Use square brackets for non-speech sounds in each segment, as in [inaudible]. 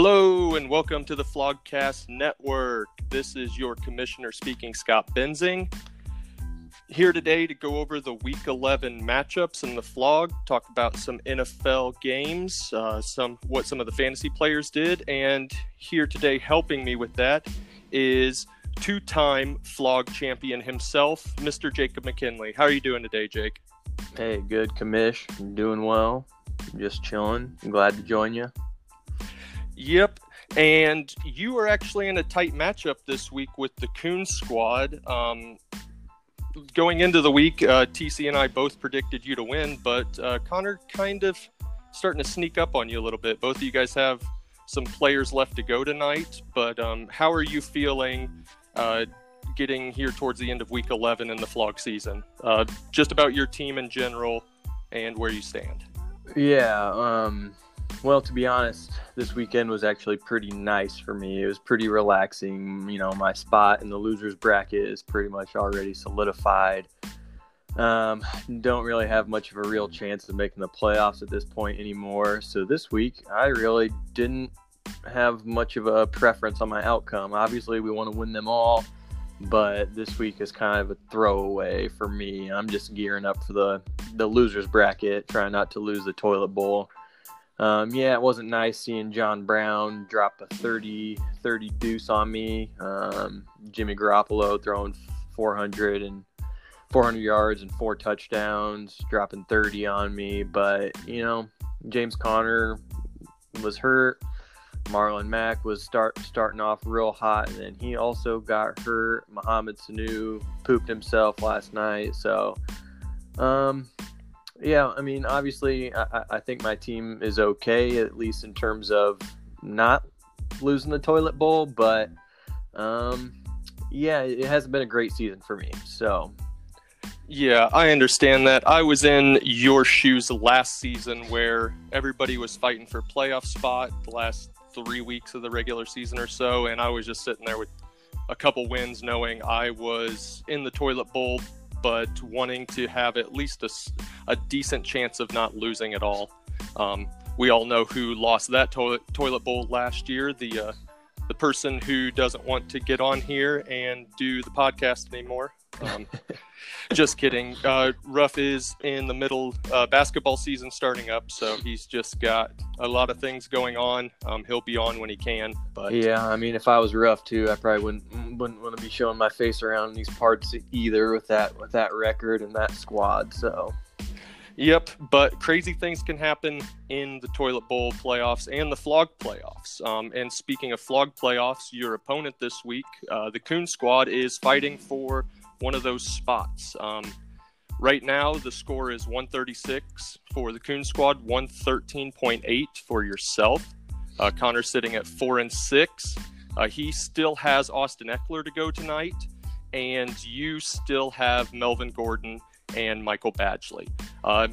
Hello and welcome to the Flogcast Network. This is your commissioner speaking, Scott Benzing. Here today to go over the Week 11 matchups in the Flog, talk about some NFL games, uh, some what some of the fantasy players did, and here today helping me with that is two-time Flog champion himself, Mr. Jacob McKinley. How are you doing today, Jake? Hey, good, commish. Doing well. Just chilling. I'm glad to join you. Yep. And you are actually in a tight matchup this week with the Coon squad. Um, going into the week, uh, TC and I both predicted you to win, but uh, Connor kind of starting to sneak up on you a little bit. Both of you guys have some players left to go tonight, but um, how are you feeling uh, getting here towards the end of week 11 in the flog season? Uh, just about your team in general and where you stand. Yeah. Um, well, to be honest, this weekend was actually pretty nice for me. It was pretty relaxing. You know, my spot in the losers bracket is pretty much already solidified. Um, don't really have much of a real chance of making the playoffs at this point anymore. So this week, I really didn't have much of a preference on my outcome. Obviously, we want to win them all, but this week is kind of a throwaway for me. I'm just gearing up for the the losers bracket, trying not to lose the toilet bowl. Um, yeah, it wasn't nice seeing John Brown drop a 30, 30 deuce on me. Um, Jimmy Garoppolo throwing 400 and 400 yards and four touchdowns, dropping 30 on me. But, you know, James Conner was hurt. Marlon Mack was start starting off real hot, and then he also got hurt. Mohamed Sanu pooped himself last night. So, um, yeah, I mean, obviously, I, I think my team is okay, at least in terms of not losing the toilet bowl. But um, yeah, it hasn't been a great season for me. So yeah, I understand that. I was in your shoes last season where everybody was fighting for playoff spot the last three weeks of the regular season or so, and I was just sitting there with a couple wins, knowing I was in the toilet bowl but wanting to have at least a, a decent chance of not losing at all. Um, we all know who lost that toilet toilet bowl last year. The uh, the person who doesn't want to get on here and do the podcast anymore. Um, [laughs] just kidding. Uh, Ruff is in the middle uh, basketball season starting up, so he's just got a lot of things going on. Um, he'll be on when he can. But yeah, I mean, if I was Ruff too, I probably wouldn't wouldn't want to be showing my face around these parts either with that with that record and that squad. So. Yep, but crazy things can happen in the Toilet Bowl playoffs and the Flog playoffs. Um, and speaking of Flog playoffs, your opponent this week, uh, the Coon Squad, is fighting for one of those spots. Um, right now, the score is 136 for the Coon Squad, 113.8 for yourself. Uh, Connor's sitting at four and six. Uh, he still has Austin Ekeler to go tonight, and you still have Melvin Gordon and Michael Badgley. Uh,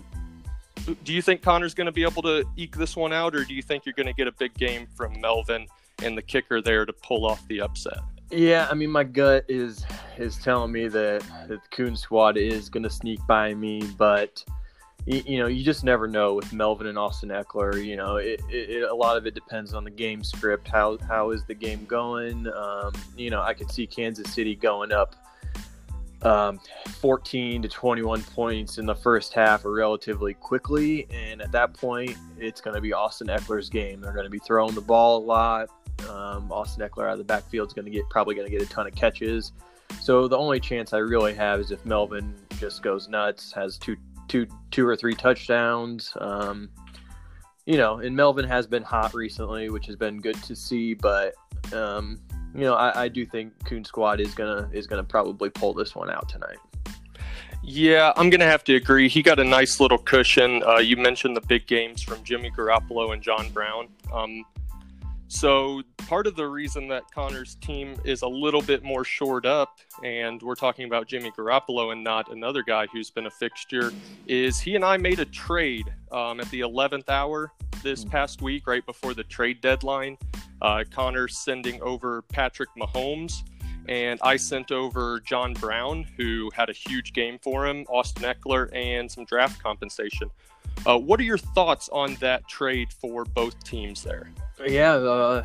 do you think Connor's going to be able to eke this one out, or do you think you're going to get a big game from Melvin and the kicker there to pull off the upset? Yeah, I mean, my gut is is telling me that, that the Coon Squad is going to sneak by me, but you, you, know, you just never know with Melvin and Austin Ekeler. You know, it, it, a lot of it depends on the game script. How how is the game going? Um, you know, I could see Kansas City going up um, 14 to 21 points in the first half relatively quickly, and at that point, it's going to be Austin Ekeler's game. They're going to be throwing the ball a lot. Um, Austin Ekeler out of the backfield is going to get probably going to get a ton of catches. So the only chance I really have is if Melvin just goes nuts, has two, two, two or three touchdowns. Um, you know, and Melvin has been hot recently, which has been good to see. But um, you know, I, I do think Coon Squad is gonna is gonna probably pull this one out tonight. Yeah, I'm to have to agree. He got a nice little cushion. Uh, you mentioned the big games from Jimmy Garoppolo and John Brown. Um, so part of the reason that Connor's team is a little bit more shored up, and we're talking about Jimmy Garoppolo and not another guy who's been a fixture, is he and I made a trade um, at the 11th hour this hmm. past week, right before the trade deadline. Uh, Connor sending over Patrick Mahomes, and I sent over John Brown, who had a huge game for him, Austin Ekeler, and some draft compensation. Uh, what are your thoughts on that trade for both teams there? Yeah, uh,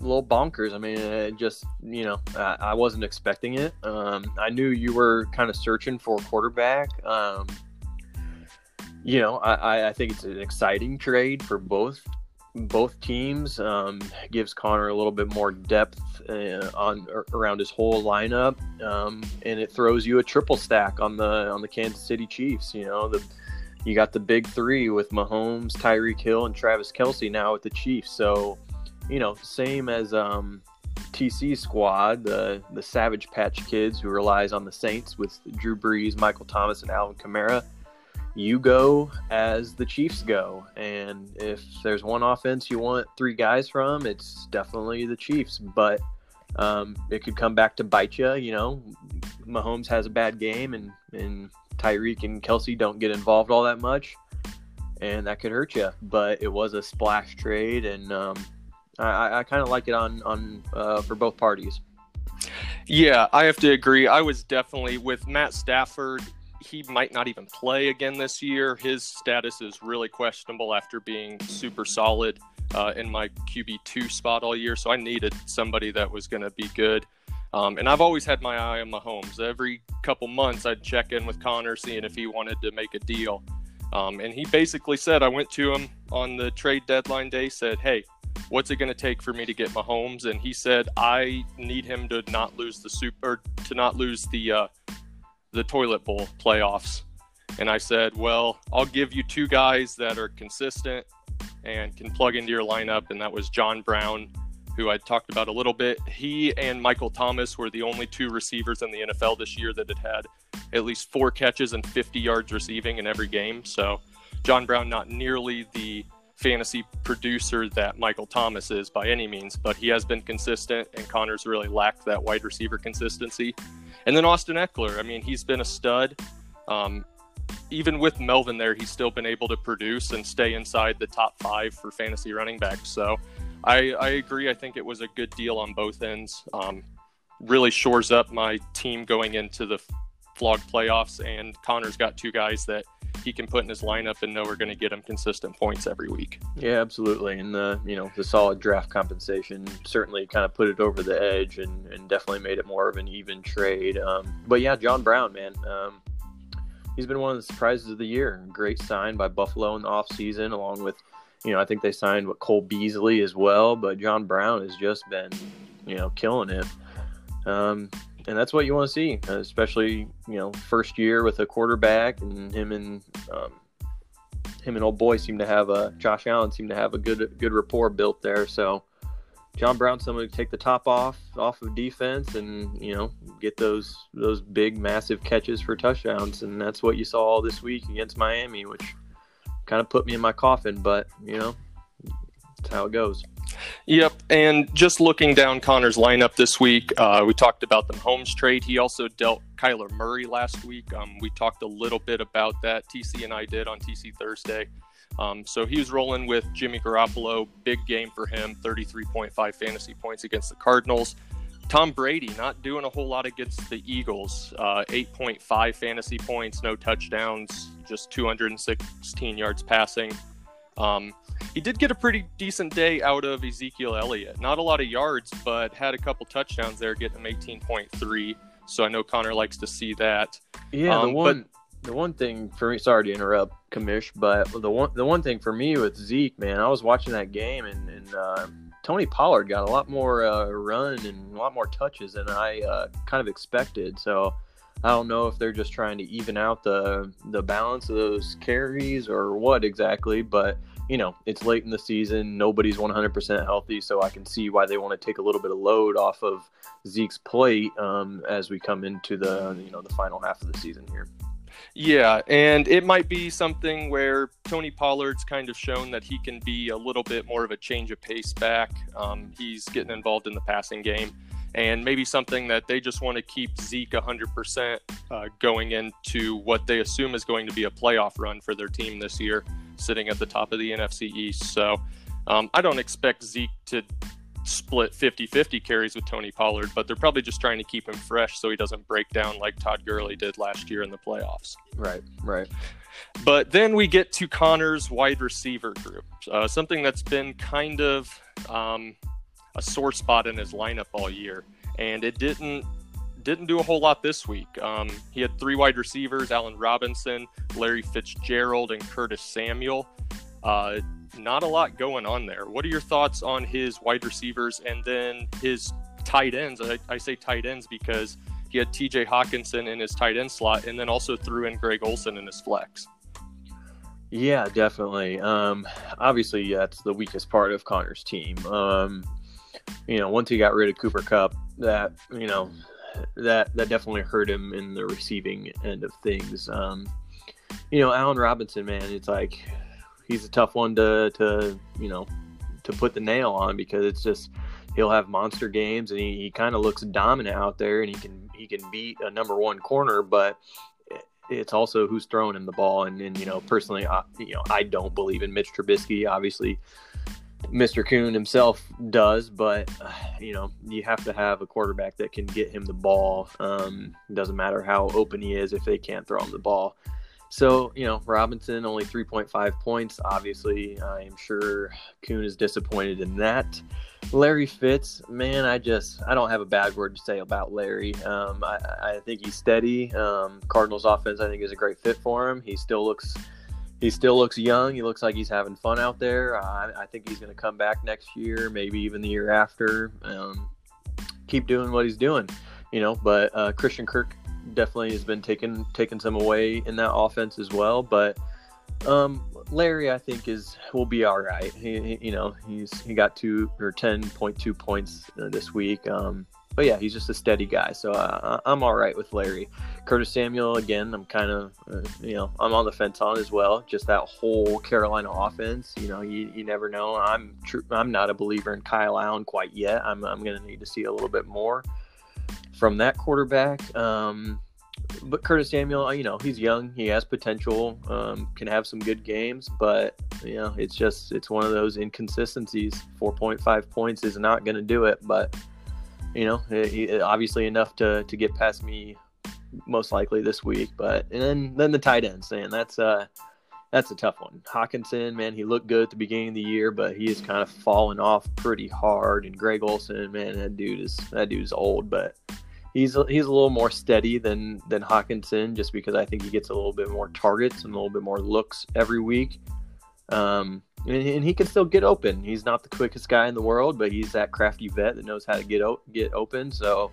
a little bonkers. I mean, it just you know, I, I wasn't expecting it. Um, I knew you were kind of searching for a quarterback. Um, you know, I, I think it's an exciting trade for both both teams. Um, gives Connor a little bit more depth uh, on around his whole lineup, um, and it throws you a triple stack on the on the Kansas City Chiefs. You know, the you got the big three with Mahomes, Tyreek Hill, and Travis Kelce now with the Chiefs. So, you know, same as um, TC squad, the the Savage Patch Kids who relies on the Saints with Drew Brees, Michael Thomas, and Alvin Kamara you go as the Chiefs go. And if there's one offense you want three guys from, it's definitely the Chiefs. But um, it could come back to bite you. You know, Mahomes has a bad game, and and Tyreek and Kelce don't get involved all that much, and that could hurt you. But it was a splash trade, and um, I, I kind of like it on on uh, for both parties. Yeah, I have to agree. I was definitely with Matt Stafford he might not even play again this year. His status is really questionable after being super solid uh, in my QB2 spot all year. So I needed somebody that was going to be good. Um, and I've always had my eye on Mahomes. Every couple months, I'd check in with Connor, seeing if he wanted to make a deal. Um, and he basically said, I went to him on the trade deadline day, said, Hey, what's it going to take for me to get Mahomes? And he said, I need him to not lose the super, to not lose the uh, the toilet bowl playoffs. And I said, well, I'll give you two guys that are consistent and can plug into your lineup. And that was John Brown, who I talked about a little bit. He and Michael Thomas were the only two receivers in the NFL this year that had had at least four catches and 50 yards receiving in every game. So John Brown, not nearly the fantasy producer that Michael Thomas is by any means, but he has been consistent, and Connor's really lacked that wide receiver consistency. And then Austin Ekeler, I mean, he's been a stud. Um, even with Melvin there, he's still been able to produce and stay inside the top five for fantasy running backs. So I, I agree. I think it was a good deal on both ends. Um, really shores up my team going into the flog playoffs. And Connor's got two guys that he can put in his lineup and know we're going to get him consistent points every week. Yeah, absolutely. And the you know the solid draft compensation certainly kind of put it over the edge and, and definitely made it more of an even trade. Um, but yeah, John Brown, man, um, he's been one of the surprises of the year. Great sign by Buffalo in the offseason, along with you know I think they signed what Cole Beasley as well. But John Brown has just been you know killing it. Um, and that's what you want to see, especially you know first year with a quarterback, and him and um, him and old boy seem to have a Josh Allen seem to have a good good rapport built there. So John Brown, somebody to take the top off off of defense, and you know get those those big massive catches for touchdowns, and that's what you saw all this week against Miami, which kind of put me in my coffin. But you know, that's how it goes. Yep, and just looking down Connor's lineup this week, uh, we talked about the Holmes trade. He also dealt Kyler Murray last week. Um, we talked a little bit about that. TC and I did on TC Thursday. Um, so he was rolling with Jimmy Garoppolo. Big game for him, 33.5 fantasy points against the Cardinals. Tom Brady not doing a whole lot against the Eagles. Uh, 8.5 fantasy points, no touchdowns, just 216 yards passing. Um, he did get a pretty decent day out of Ezekiel Elliott. Not a lot of yards, but had a couple touchdowns there, getting him 18.3. So I know Connor likes to see that. Yeah, um, the one but, the one thing for me, sorry to interrupt, Kamish, but the one the one thing for me with Zeke, man, I was watching that game and, and uh, Tony Pollard got a lot more uh, run and a lot more touches than I uh, kind of expected. So I don't know if they're just trying to even out the the balance of those carries or what exactly, but you know, it's late in the season. Nobody's 100% healthy, so I can see why they want to take a little bit of load off of Zeke's plate um, as we come into the you know the final half of the season here. Yeah, and it might be something where Tony Pollard's kind of shown that he can be a little bit more of a change of pace back. Um, he's getting involved in the passing game, and maybe something that they just want to keep Zeke 100% uh, going into what they assume is going to be a playoff run for their team this year sitting at the top of the NFC East. So um, I don't expect Zeke to split 50-50 carries with Tony Pollard, but they're probably just trying to keep him fresh so he doesn't break down like Todd Gurley did last year in the playoffs. Right, right. But then we get to Connor's wide receiver group, uh, something that's been kind of um, a sore spot in his lineup all year, and it didn't didn't do a whole lot this week. Um, he had three wide receivers: Allen Robinson, Larry Fitzgerald, and Curtis Samuel. Uh, not a lot going on there. What are your thoughts on his wide receivers and then his tight ends? I, I say tight ends because he had TJ Hockenson in his tight end slot and then also threw in Greg Olsen in his flex. Yeah, definitely. Um, obviously, that's the weakest part of Connor's team. Um, you know, once he got rid of Cooper Kupp, that you know, that that definitely hurt him in the receiving end of things. Um, you know, Allen Robinson, man, it's like he's a tough one to to you know to put the nail on because it's just he'll have monster games and he, he kind of looks dominant out there and he can he can beat a number one corner, but it's also who's throwing him the ball. And, and you know, personally, I, you know, I don't believe in Mitch Trubisky. Obviously, Mr. Coon himself does, but uh, you know, you have to have a quarterback that can get him the ball. Um, doesn't matter how open he is if they can't throw him the ball. So, you know, Robinson only 3.5 points. Obviously, I am sure Coon is disappointed in that. Larry Fitz, man, I just I don't have a bad word to say about Larry. Um, I, I, think he's steady. Um, Cardinals offense, I think, is a great fit for him. He still looks he still looks young. He looks like he's having fun out there. Uh, I think he's going to come back next year, maybe even the year after. Um, keep doing what he's doing, you know. But uh, Christian Kirk definitely has been taking taking some away in that offense as well. But um, Larry, I think is will be all right. He, he, you know, he's he got two or ten point two points uh, this week. Um, but yeah, he's just a steady guy, so uh, I'm all right with Larry. Curtis Samuel, again, I'm kind of, uh, you know, I'm on the fence on as well. Just that whole Carolina offense, you know, you, you never know. I'm true. I'm not a believer in Kyle Allen quite yet. I'm I'm to need to see a little bit more from that quarterback. Um, but Curtis Samuel, uh, you know, he's young. He has potential. Um, can have some good games, but you know, it's just it's one of those inconsistencies. Four point five points is not going to do it, but you know, it, it, obviously enough to to get past me most likely this week. But and then then the tight ends, man, that's uh that's a tough one. Hockenson, man, he looked good at the beginning of the year, but he has kind of fallen off pretty hard. And Greg Olsen, man, that dude is that dude's old, but he's he's a little more steady than than Hockenson, just because I think he gets a little bit more targets and a little bit more looks every week. Um, and, and, he can still get open. He's not the quickest guy in the world, but he's that crafty vet that knows how to get o- get open. So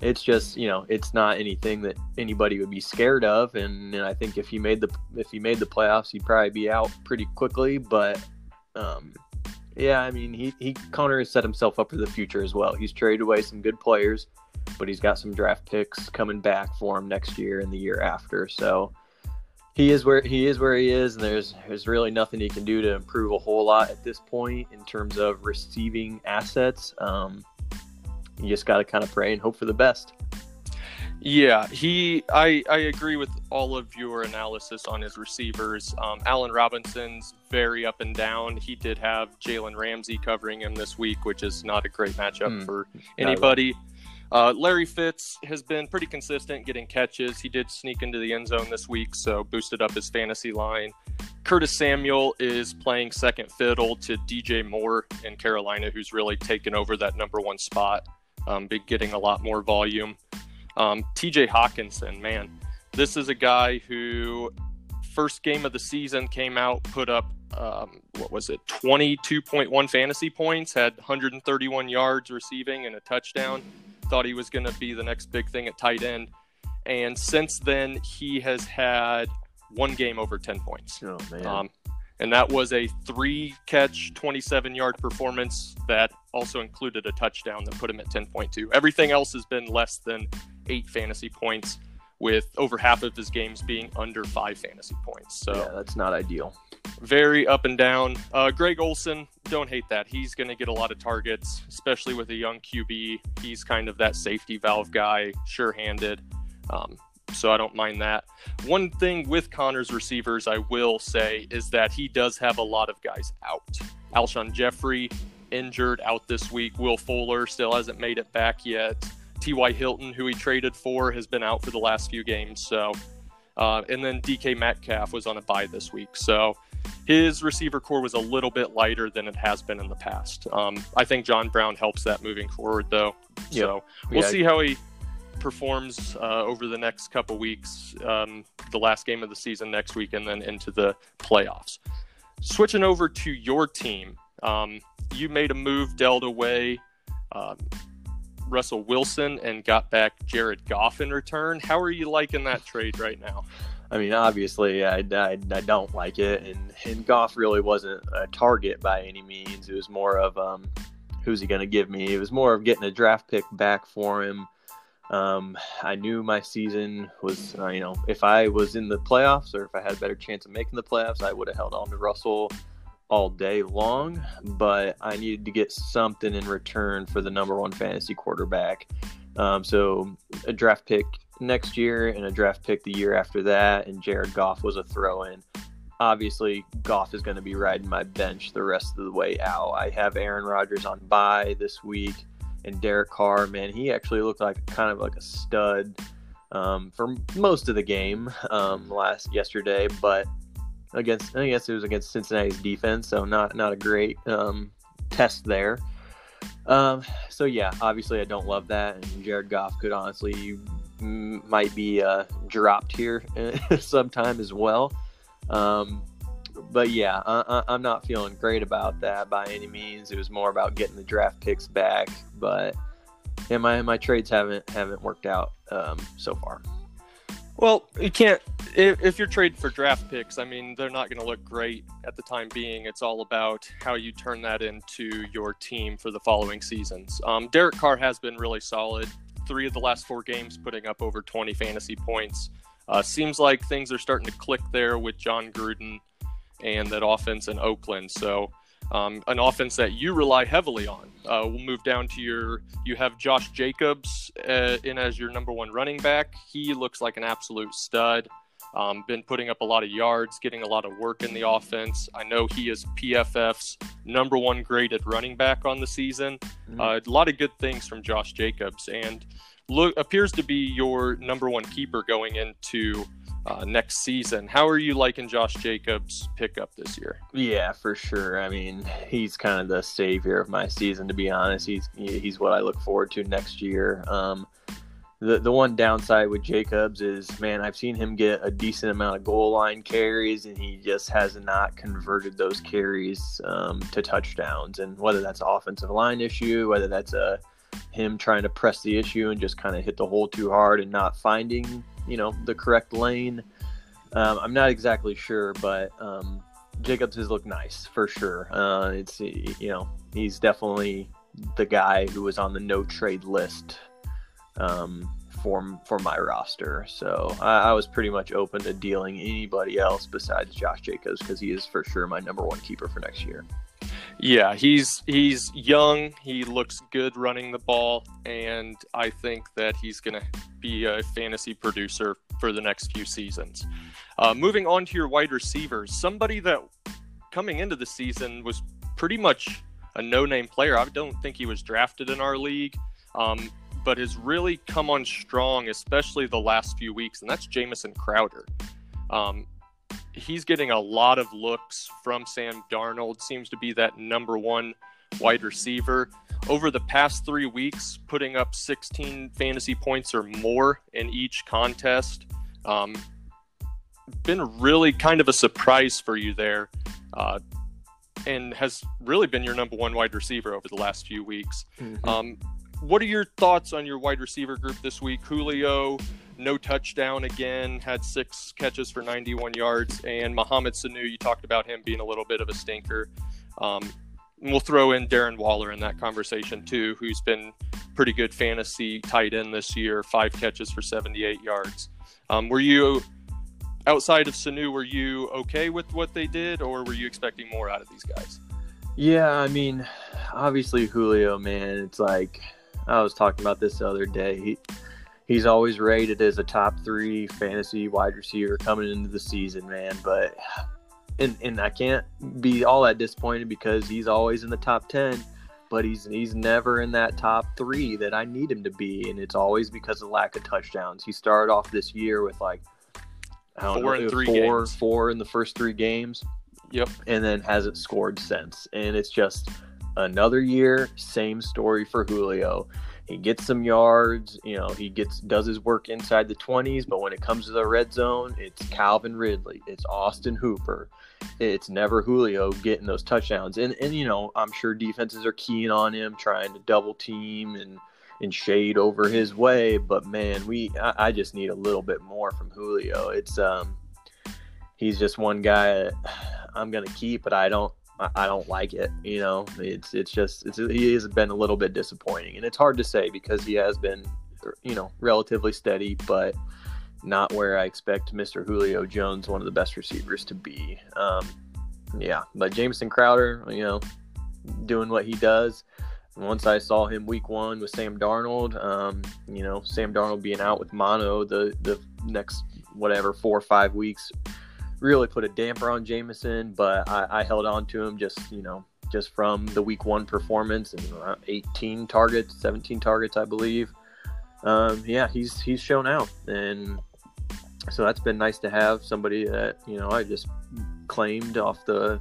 it's just you know it's not anything that anybody would be scared of. And, and I think if he made the if he made the playoffs, he'd probably be out pretty quickly. But um, yeah, I mean he he Connor has set himself up for the future as well. He's traded away some good players but he's got some draft picks coming back for him next year and the year after. So he is where he is where he is, and there's there's really nothing he can do to improve a whole lot at this point in terms of receiving assets. Um, you just got to kind of pray and hope for the best. Yeah, he. I I agree with all of your analysis on his receivers. Um, Allen Robinson's very up and down. He did have Jalen Ramsey covering him this week, which is not a great matchup mm, for anybody. Uh, Larry Fitz has been pretty consistent getting catches. He did sneak into the end zone this week, so boosted up his fantasy line. Curtis Samuel is playing second fiddle to DJ Moore in Carolina, who's really taken over that number one spot, um, been getting a lot more volume. Um, TJ Hockenson, man, this is a guy who first game of the season came out, put up um, what was it, 22.1 fantasy points, had 131 yards receiving and a touchdown thought he was going to be the next big thing at tight end. And since then, he has had one game over 10 points. Oh, man. Um, and that was a three catch, 27 yard performance that also included a touchdown that put him at 10.2. Everything else has been less than eight fantasy points, with over half of his games being under five fantasy points. So yeah, that's not ideal very up and down. Uh, Greg Olsen, don't hate that. He's going to get a lot of targets, especially with a young QB. He's kind of that safety valve guy, sure handed. Um, so I don't mind that. One thing with Connor's receivers, I will say, is that he does have a lot of guys out. Alshon Jeffery injured out this week. Will Fuller still hasn't made it back yet. T.Y. Hilton, who he traded for, has been out for the last few games. So, uh, and then DK Metcalf was on a bye this week. So his receiver corps was a little bit lighter than it has been in the past. Um, I think John Brown helps that moving forward, though. Yep. So we'll yeah. see how he performs uh, over the next couple weeks, um, the last game of the season next week, and then into the playoffs. Switching over to your team, um, you made a move, dealt away um, Russell Wilson, and got back Jared Goff in return. How are you liking that trade right now? I mean, obviously, I, I, I don't like it, and, and Goff really wasn't a target by any means. It was more of um, who's he going to give me? It was more of getting a draft pick back for him. Um, I knew my season was, uh, you know, if I was in the playoffs or if I had a better chance of making the playoffs, I would have held on to Russell all day long. But I needed to get something in return for the number one fantasy quarterback. Um, so a draft pick next year and a draft pick the year after that, and Jared Goff was a throw in. Obviously, Goff is going to be riding my bench the rest of the way out. I have Aaron Rodgers on bye this week, and Derek Carr, man, he actually looked like kind of like a stud um, for most of the game um, last yesterday, but against I guess it was against Cincinnati's defense, so not not a great um, test there. Um, so yeah, obviously I don't love that, and Jared Goff could honestly you might be uh, dropped here [laughs] sometime as well. Um, but yeah, I, am not feeling great about that by any means. It was more about getting the draft picks back, but yeah, my my trades haven't haven't worked out um, so far. Well, you can't if, if you're trading for draft picks. I mean, they're not going to look great at the time being. It's all about how you turn that into your team for the following seasons. Um, Derek Carr has been really solid three of the last four games putting up over 20 fantasy points. Uh, seems like things are starting to click there with Jon Gruden and that offense in Oakland. So, um, an offense that you rely heavily on. Uh, we'll move down to your. You have Josh Jacobs uh, in as your number one running back. He looks like an absolute stud. Um, been putting up a lot of yards, getting a lot of work in the offense. I know he is PFF's number one graded running back on the season. Mm-hmm. Uh, a lot of good things from Josh Jacobs, and look appears to be your number one keeper going into uh, next season. How are you liking Josh Jacobs' pickup this year? Yeah, for sure. I mean, he's kind of the savior of my season, to be honest. He's he's what I look forward to next year. Um, the the one downside with Jacobs is, man, I've seen him get a decent amount of goal line carries, and he just has not converted those carries um, to touchdowns. And whether that's offensive line issue, whether that's a him trying to press the issue and just kind of hit the hole too hard and not finding, you know, the correct lane. Um, I'm not exactly sure, but um, Jacobs has looked nice for sure. Uh, it's you know he's definitely the guy who was on the no trade list um, for for my roster. So I, I, was pretty much open to dealing anybody else besides Josh Jacobs because he is for sure my number one keeper for next year. Yeah, he's he's young. He looks good running the ball, and I think that he's going to be a fantasy producer for the next few seasons. Uh, moving on to your wide receivers, somebody that coming into the season was pretty much a no-name player. I don't think he was drafted in our league. Um, but has really come on strong, especially the last few weeks, and that's Jamison Crowder. Um, he's getting a lot of looks from Sam Darnold, seems to be that number one wide receiver. Over the past three weeks, putting up 16 fantasy points or more in each contest. Um, been really kind of a surprise for you there. Uh, and has really been your number one wide receiver over the last few weeks. Mm-hmm. Um, what are your thoughts on your wide receiver group this week? Julio, no touchdown again, had six catches for 91 yards, and Mohamed Sanu, you talked about him being a little bit of a stinker. Um, we'll throw in Darren Waller in that conversation too, who's been pretty good fantasy tight end this year, five catches for 78 yards. Um, were you outside of Sanu? Were you okay with what they did, or were you expecting more out of these guys? Yeah, I mean, obviously Julio, man, it's like I was talking about this the other day. He he's always rated as a top three fantasy wide receiver coming into the season, man. But and and I can't be all that disappointed because he's always in the top ten. but he's he's never in that top three that I need him to be, and it's always because of lack of touchdowns. He started off this year with like I don't Four know, in three four, games. four in the first three games, Yep. and then hasn't scored since. And it's just another year, same story for Julio. He gets some yards, you know, he gets does his work inside the 20s, but when it comes to the red zone, it's Calvin Ridley, it's Austin Hooper. It's never Julio getting those touchdowns. And and you know, I'm sure defenses are keen on him trying to double team and and shade over his way, but man, we I, I just need a little bit more from Julio. It's um he's just one guy I'm gonna keep, but I don't I- don't like it. You know, it's it's just it's he has been a little bit disappointing, and it's hard to say because he has been you know relatively steady, but not where I expect Mr. Julio Jones, one of the best receivers, to be. Um, yeah, but Jamison Crowder, you know, doing what he does. Once I saw him week one with Sam Darnold, um, you know, Sam Darnold being out with mono the the next whatever four or five weeks really put a damper on Jamison, but I, I held on to him just, you know, just from the week one performance and uh, 18 targets, 17 targets, I believe. Um, yeah, he's he's shown out, and so that's been nice to have somebody that you know I just claimed off the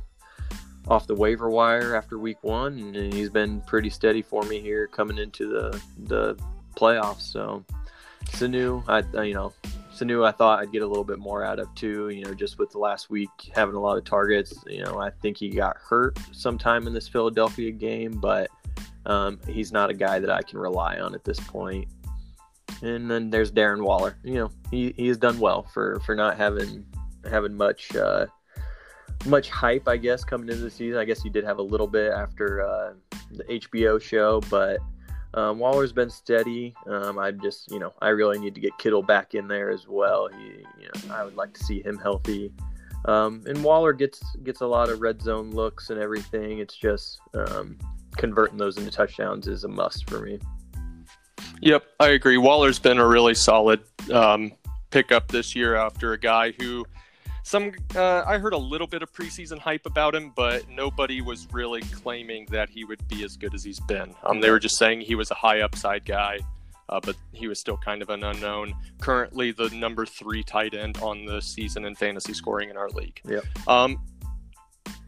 off the waiver wire after week one, and he's been pretty steady for me here coming into the the playoffs. So Sanu, I you know Sanu, I thought I'd get a little bit more out of too. You know, just with the last week having a lot of targets. You know, I think he got hurt sometime in this Philadelphia game, but um, he's not a guy that I can rely on at this point. And then there's Darren Waller. You know, he, he has done well for for not having having much uh, much hype, I guess, coming into the season. I guess he did have a little bit after uh, the HBO show, but um, Waller's been steady. Um, I just, you know, I really need to get Kittle back in there as well. He, you know, I would like to see him healthy. Um, and Waller gets gets a lot of red zone looks and everything. It's just um, converting those into touchdowns is a must for me. Yep, I agree. Waller's been a really solid um, pickup this year after a guy who some uh, I heard a little bit of preseason hype about him, but nobody was really claiming that he would be as good as he's been. Um, they were just saying he was a high upside guy, uh, but he was still kind of an unknown. Currently, the number three tight end on the season in fantasy scoring in our league. Yep. Um,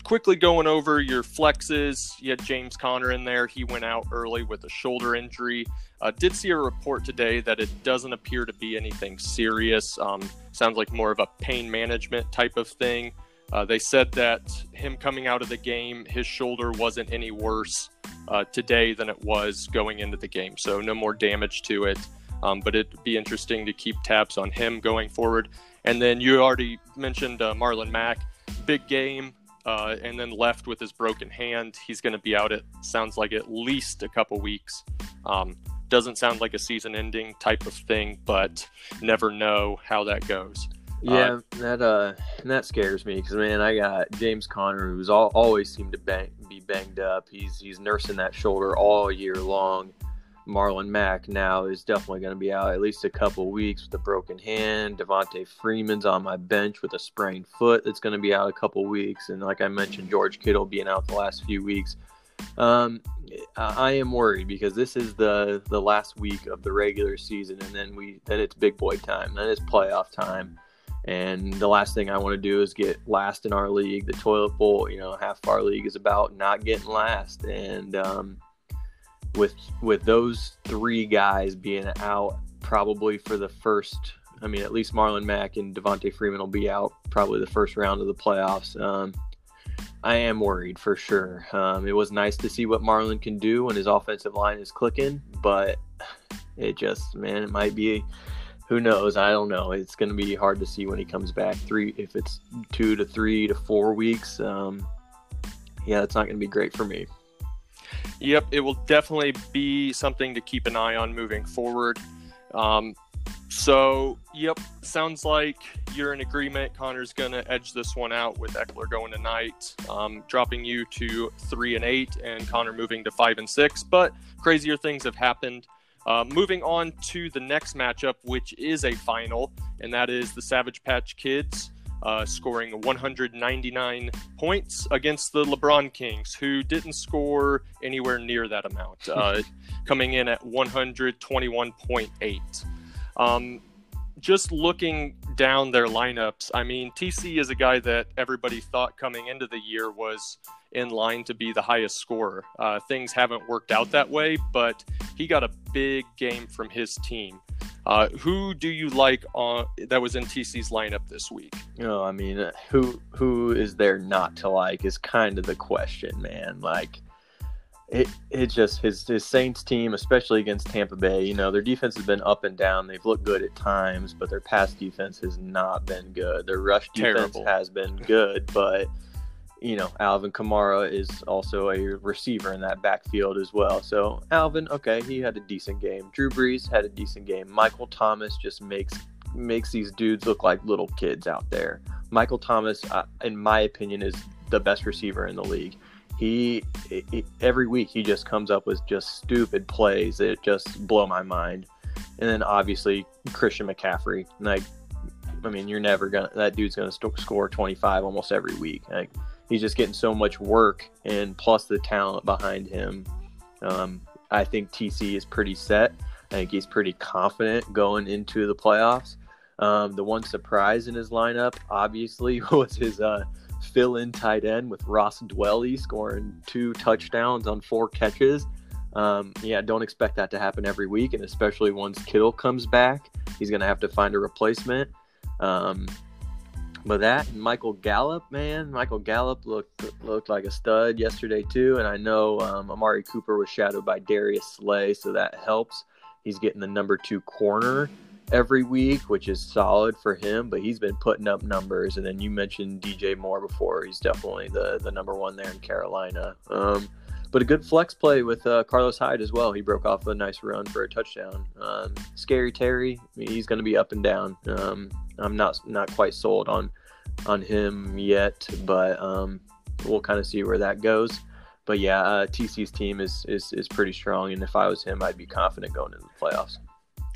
quickly going over your flexes, you had James Conner in there. He went out early with a shoulder injury. Uh, did see a report today that it doesn't appear to be anything serious. Um, sounds like more of a pain management type of thing. Uh, they said that him coming out of the game, his shoulder wasn't any worse uh, today than it was going into the game. So no more damage to it. Um, but it'd be interesting to keep tabs on him going forward. And then you already mentioned uh, Marlon Mack, big game, uh, and then left with his broken hand. He's going to be out at sounds like at least a couple weeks. Um, doesn't sound like a season-ending type of thing, but never know how that goes. Yeah, that uh, that scares me because man, I got James Conner who's all, always seemed to bang, be banged up. He's he's nursing that shoulder all year long. Marlon Mack now is definitely going to be out at least a couple weeks with a broken hand. Devonta Freeman's on my bench with a sprained foot that's going to be out a couple weeks, and like I mentioned, George Kittle being out the last few weeks. Um, I am worried because this is the the last week of the regular season, and then we then it's big boy time, then it's playoff time. And the last thing I want to do is get last in our league. The toilet bowl, you know, half our league is about not getting last. And um, with with those three guys being out, probably for the first, I mean, at least Marlon Mack and Devonta Freeman will be out probably the first round of the playoffs. Um, I am worried for sure. Um, it was nice to see what Marlon can do when his offensive line is clicking, but it just, man, it might be who knows? I don't know. It's going to be hard to see when he comes back. Three, if it's two to three to four weeks. Um, yeah, it's not going to be great for me. Yep, it will definitely be something to keep an eye on moving forward. Um, so, yep, sounds like you're in agreement. Connor's going to edge this one out with Ekeler going tonight, um, dropping you to three and eight, and Connor moving to five and six. But crazier things have happened. Uh, moving on to the next matchup, which is a final, and that is the Savage Patch Kids uh, scoring 199 points against the LeBron Kings, who didn't score anywhere near that amount, uh, [laughs] coming in at 121.8. Um, just looking down their lineups, I mean, TC is a guy that everybody thought coming into the year was in line to be the highest scorer. Uh, things haven't worked out that way, but he got a big game from his team. Uh, who do you like on that was in TC's lineup this week? You know, I mean, who who is there not to like is kind of the question, man. Like, it it just his his Saints team, especially against Tampa Bay. You know, their defense has been up and down. They've looked good at times, but their pass defense has not been good. Their rush defense Terrible. has been good, but you know, Alvin Kamara is also a receiver in that backfield as well. So Alvin, okay, he had a decent game. Drew Brees had a decent game. Michael Thomas just makes makes these dudes look like little kids out there. Michael Thomas, uh, in my opinion, is the best receiver in the league. He, he every week he just comes up with just stupid plays that just blow my mind. And then obviously Christian McCaffrey, like I mean, you're never gonna that dude's gonna st- score 25 almost every week. Like he's just getting so much work and plus the talent behind him. Um, I think TC is pretty set. I think he's pretty confident going into the playoffs. Um, the one surprise in his lineup, obviously, [laughs] was his uh, fill-in tight end with Ross Dwelley scoring two touchdowns on four catches. Um, yeah, don't expect that to happen every week, and especially once Kittle comes back, he's going to have to find a replacement. Um, but that Michael Gallup, man, Michael Gallup looked looked like a stud yesterday too. And I know um, Amari Cooper was shadowed by Darius Slay, so that helps. He's getting the number two corner every week, which is solid for him. But he's been putting up numbers. And then you mentioned DJ Moore before; he's definitely the the number one there in Carolina. Um, but a good flex play with uh, Carlos Hyde as well. He broke off a nice run for a touchdown. Um, Scary Terry, he's going to be up and down. Um, I'm not not quite sold on on him yet, but um, we'll kind of see where that goes. But yeah, uh, TC's team is, is is pretty strong, and if I was him, I'd be confident going into the playoffs.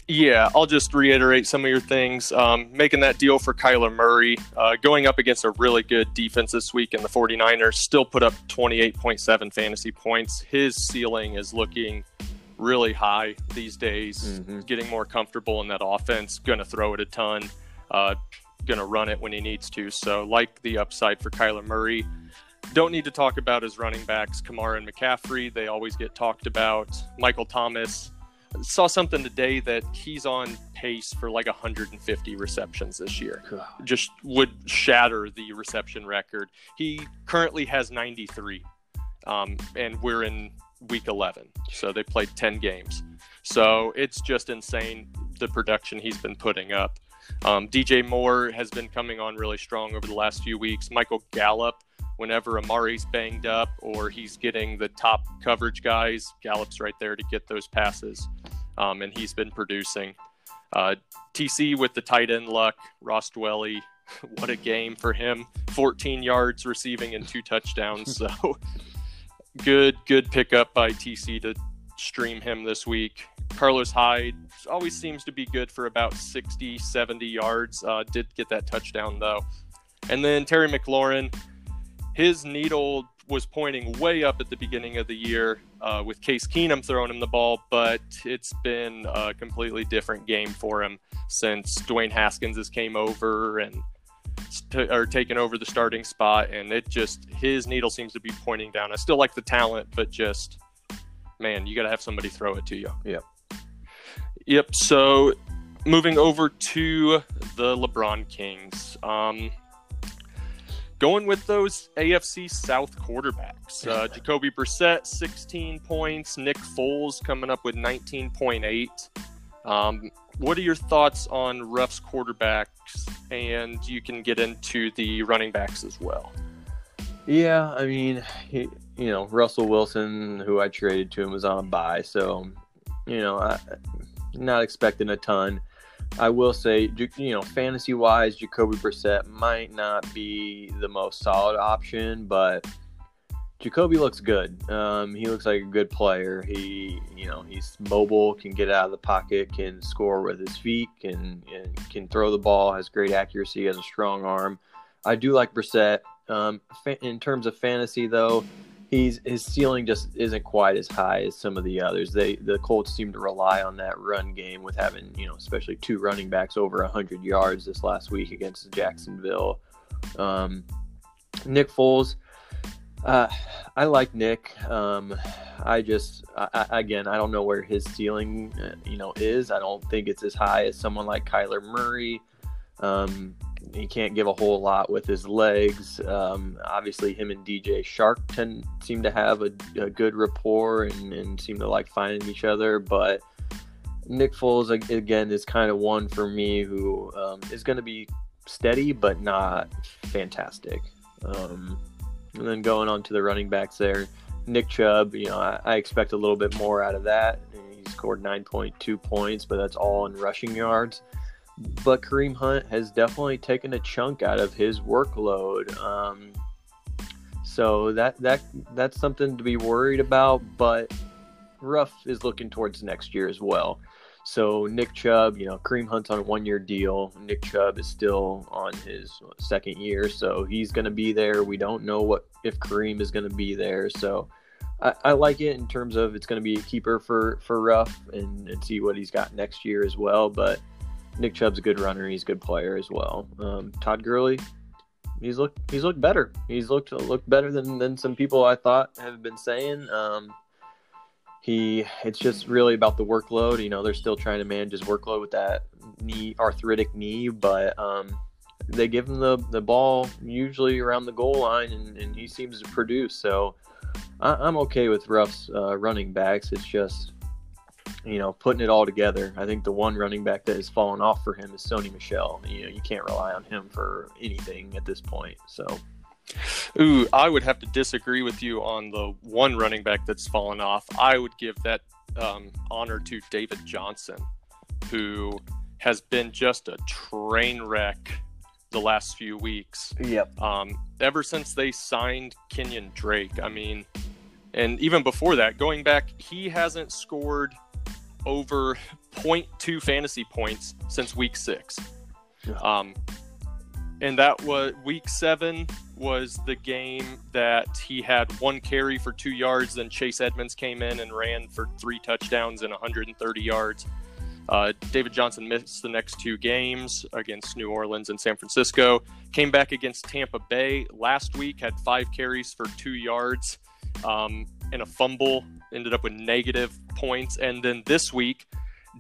Yeah, I'll just reiterate some of your things. Um, making that deal for Kyler Murray, uh, going up against a really good defense this week, in the 49ers still put up 28.7 fantasy points. His ceiling is looking really high these days, mm-hmm. getting more comfortable in that offense, going to throw it a ton. Uh, going to run it when he needs to. So, like the upside for Kyler Murray. Don't need to talk about his running backs, Kamara and McCaffrey. They always get talked about. Michael Thomas. Saw something today that he's on pace for like 150 receptions this year. Just would shatter the reception record. He currently has 93, um, and we're in week 11. So they played 10 games. So it's just insane the production he's been putting up. Um, DJ Moore has been coming on really strong over the last few weeks. Michael Gallup, whenever Amari's banged up or he's getting the top coverage guys, Gallup's right there to get those passes, um, and he's been producing. Uh, TC with the tight end luck, Ross Dwelley, [laughs] what a game for him! 14 yards receiving and two touchdowns. [laughs] So good, good pickup by TC to stream him this week. Carlos Hyde always seems to be good for about 60, 70 yards. Uh, did get that touchdown though. And then Terry McLaurin, his needle was pointing way up at the beginning of the year uh, with Case Keenum throwing him the ball, but it's been a completely different game for him since Dwayne Haskins has came over and st- or taken over the starting spot, and it just his needle seems to be pointing down. I still like the talent, but just man, you got to have somebody throw it to you. Yep. Yep. So moving over to the LeBron Kings. Um, going with those AFC South quarterbacks. Uh, Jacoby Brissett, 16 points. Nick Foles coming up with 19.8. Um, what are your thoughts on Ruff's quarterbacks? And you can get into the running backs as well. Yeah, I mean, he, you know, Russell Wilson, who I traded to him, was on a bye, so you know, I, not expecting a ton. I will say, you know, fantasy wise, Jacoby Brissett might not be the most solid option, but Jacoby looks good. Um, he looks like a good player. He, you know, he's mobile, can get out of the pocket, can score with his feet, can can throw the ball, has great accuracy, has a strong arm. I do like Brissett. Um, in terms of fantasy, though, he's his ceiling just isn't quite as high as some of the others. They the Colts seem to rely on that run game with having you know especially two running backs over hundred yards this last week against Jacksonville. Um, Nick Foles, uh, I like Nick. Um, I just I, again I don't know where his ceiling uh, you know is. I don't think it's as high as someone like Kyler Murray. Um, he can't give a whole lot with his legs. Um, obviously, him and DJ Chark tend seem to have a, a good rapport and, and, seem to like finding each other. But Nick Foles again is kind of one for me who um, is going to be steady but not fantastic. Um, and then going on to the running backs there, Nick Chubb. You know, I, I expect a little bit more out of that. He scored 9.2 points, but that's all in rushing yards but Kareem Hunt has definitely taken a chunk out of his workload. Um, so that that that's something to be worried about. But Ruff is looking towards next year as well. So Nick Chubb, you know, Kareem Hunt's on a one-year deal. Nick Chubb is still on his second year, so he's going to be there. We don't know what if Kareem is going to be there. So I, I, like it in terms of it's going to be a keeper for for Ruff and, and see what he's got next year as well. But Nick Chubb's a good runner. He's a good player as well. Um, Todd Gurley, he's looked he's looked better. He's looked looked better than than some people I thought have been saying. Um, he it's just really about the workload. You know, they're still trying to manage his workload with that knee arthritic knee, but um, they give him the the ball usually around the goal line, and, and he seems to produce. So I, am okay with Ruff's uh, running backs. It's just you know, putting it all together. I think the one running back that has fallen off for him is Sony Michel. You know, you can't rely on him for anything at this point. So, ooh, I would have to disagree with you on the one running back that's fallen off. I would give that um, honor to David Johnson, who has been just a train wreck the last few weeks. Yep. Um, ever since they signed Kenyan Drake, I mean, and even before that, going back, he hasn't scored over 0.2 fantasy points since week six. Yeah. Um, and that was week seven was the game that he had one carry for two yards. Then Chase Edmonds came in and ran for three touchdowns and 130 yards. Uh, David Johnson missed the next two games against New Orleans and San Francisco. Came back against Tampa Bay last week, had five carries for two yards um, and a fumble ended up with negative points. And then this week,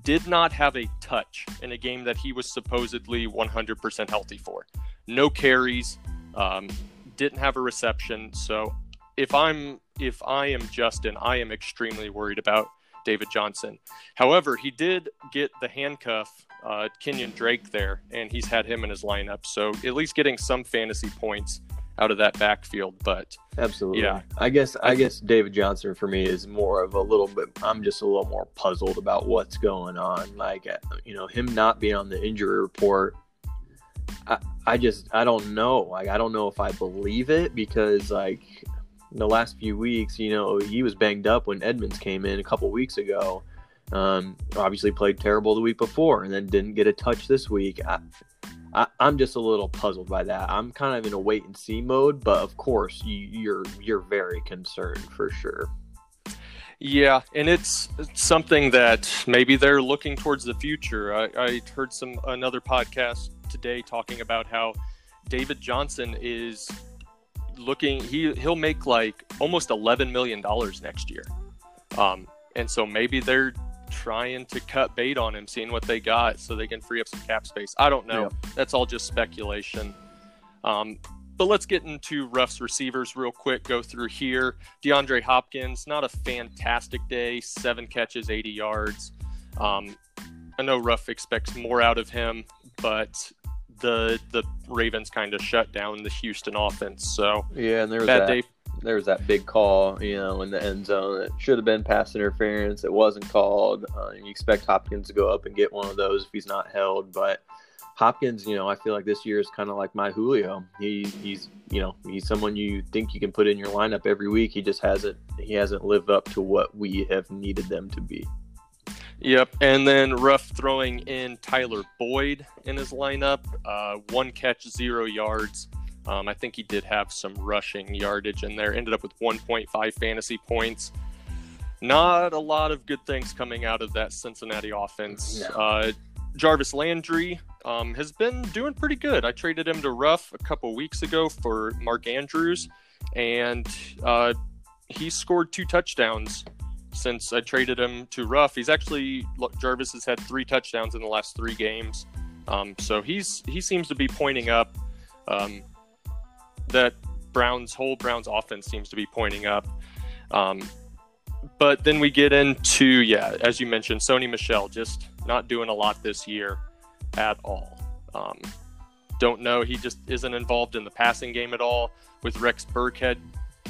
did not have a touch in a game that he was supposedly 100% healthy for. No carries, um, didn't have a reception. So if I'm if I am Justin, I am extremely worried about David Johnson. However, he did get the handcuff uh, Kenyan Drake there, and he's had him in his lineup. So at least getting some fantasy points out of that backfield. But absolutely, yeah, I guess I, I guess David Johnson for me is more of a little bit. I'm just a little more puzzled about what's going on. Like uh, you know, him not being on the injury report. I, I just I don't know. Like I don't know if I believe it because like the last few weeks, you know, he was banged up when Edmonds came in a couple weeks ago. Um, obviously played terrible the week before and then didn't get a touch this week. I, I, am just a little puzzled by that. I'm kind of in a wait and see mode, but of course, you, you're you're very concerned for sure. Yeah, and it's, something that maybe they're looking towards the future. I, I heard some another podcast today talking about how David Johnson is looking he he'll make like almost 11 million dollars next year. Um, and so maybe they're trying to cut bait on him, seeing what they got so they can free up some cap space. I don't know. Yeah. That's all just speculation. Um, but let's get into Ruff's receivers real quick. Go through here. DeAndre Hopkins, not a fantastic day. Seven catches, 80 yards. Um, I know Ruff expects more out of him, but the the Ravens kind of shut down the Houston offense. So yeah, and there was bad that. day there was that big call, you know, in the end zone. It should have been pass interference. It wasn't called. Uh, you expect Hopkins to go up and get one of those if he's not held, but Hopkins, you know, I feel like this year is kind of like my Julio. He he's you know he's someone you think you can put in your lineup every week. He just hasn't he hasn't lived up to what we have needed them to be. Yep, and then Ruff throwing in Tyler Boyd in his lineup. Uh, one catch, zero yards. Um, I think he did have some rushing yardage in there. Ended up with 1.5 fantasy points. Not a lot of good things coming out of that Cincinnati offense. No. Uh, Jarvis Landry um, has been doing pretty good. I traded him to Ruff a couple weeks ago for Mark Andrews, and uh, he scored two touchdowns since I traded him to Ruff. He's actually Jarvis has had three touchdowns in the last three games, um, so he's he seems to be pointing up. Um, that Browns whole Browns offense seems to be pointing up. Um, but then we get into yeah, as you mentioned, Sony Michel just not doing a lot this year at all. Um, don't know. He just isn't involved in the passing game at all. With Rex Burkhead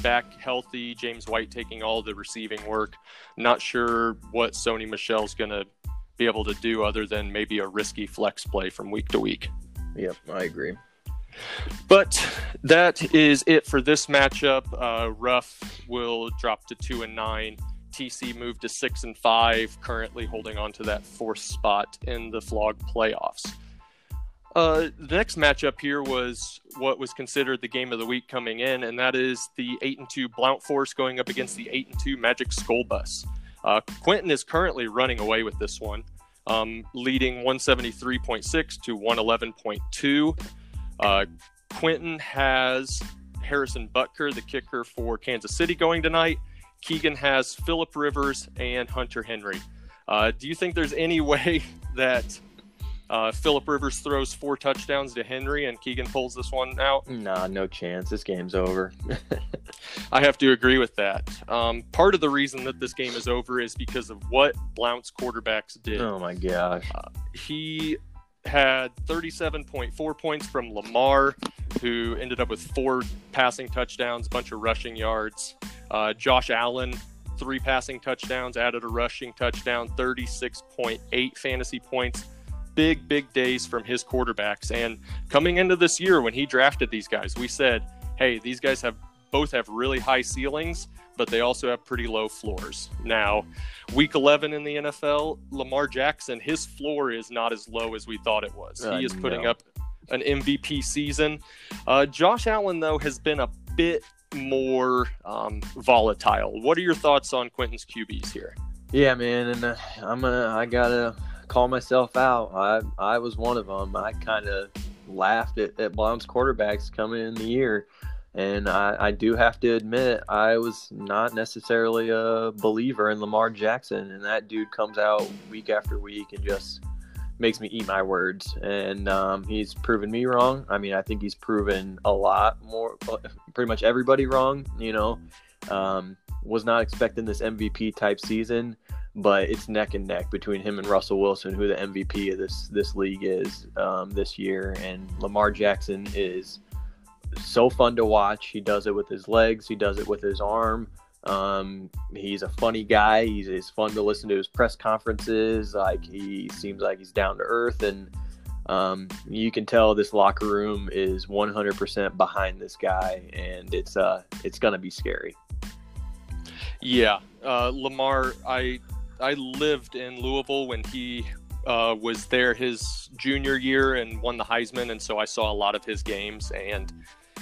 back healthy, James White taking all the receiving work. Not sure what Sony Michel's going to be able to do other than maybe a risky flex play from week to week. Yep, I agree. But that is it for this matchup. Uh, Ruff will drop to two and nine. TC moved to six and five, currently holding on to that fourth spot in the Flog playoffs. Uh, the next matchup here was what was considered the game of the week coming in, and that is the eight and two Blount Force going up against the eight and two Magic School Bus. Uh, Quentin is currently running away with this one, um, leading 173.6 to 111.2. Uh, Quentin has Harrison Butker, the kicker for Kansas City, going tonight. Keegan has Philip Rivers and Hunter Henry. Uh, do you think there's any [laughs] way that uh, Philip Rivers throws four touchdowns to Henry and Keegan pulls this one out? Nah, no chance. This game's over. [laughs] I have to agree with that. Um, part of the reason that this game is over is because of what Blount's quarterbacks did. Oh my gosh. Uh, he had 37.4 points from Lamar, who ended up with four passing touchdowns, a bunch of rushing yards. Uh, Josh Allen, three passing touchdowns, added a rushing touchdown, 36.8 fantasy points. Big, big days from his quarterbacks. And coming into this year, when he drafted these guys, we said, hey, these guys have both have really high ceilings, but they also have pretty low floors. Now, week 11 in the NFL, Lamar Jackson, his floor is not as low as we thought it was. Uh, he is putting no. up an MVP season. Uh, Josh Allen, though, has been a bit more um, volatile. What are your thoughts on Quentin's QBs here? Yeah, man, and uh, I'm gonna I gotta call myself out. I I was one of them. I kind of laughed at, at Blount's quarterbacks coming in the year. And I, I, do have to admit, I was not necessarily a believer in Lamar Jackson. And that dude comes out week after week and just makes me eat my words. And um, he's proven me wrong. I mean, I think he's proven a lot more, pretty much everybody wrong. You know, um, was not expecting this MVP type season, but it's neck and neck between him and Russell Wilson, who the MVP of this this league is um, this year. And Lamar Jackson is so fun to watch. He does it with his legs, he does it with his arm. Um, he's a funny guy. He's, he's fun to listen to his press conferences. Like he seems like he's down to earth, and um, you can tell this locker room is 100% behind this guy, and it's uh, it's gonna be scary. Yeah, uh, Lamar. I I lived in Louisville when he uh, was there his junior year and won the Heisman, and so I saw a lot of his games. And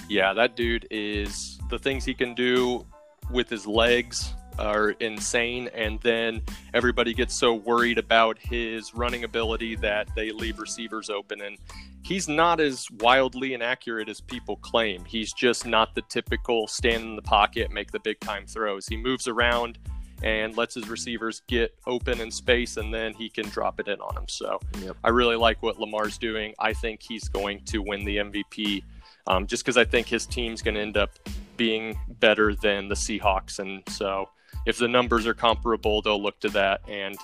yeah, that dude is the things he can do with his legs are insane. And then everybody gets so worried about his running ability that they leave receivers open. And he's not as wildly inaccurate as people claim. He's just not the typical stand in the pocket, make the big time throws. He moves around and lets his receivers get open in space and then he can drop it in on them. So yep. I really like what Lamar's doing. I think he's going to win the MVP um, just because I think his team's going to end up being better than the Seahawks. And so if the numbers are comparable, they'll look to that. And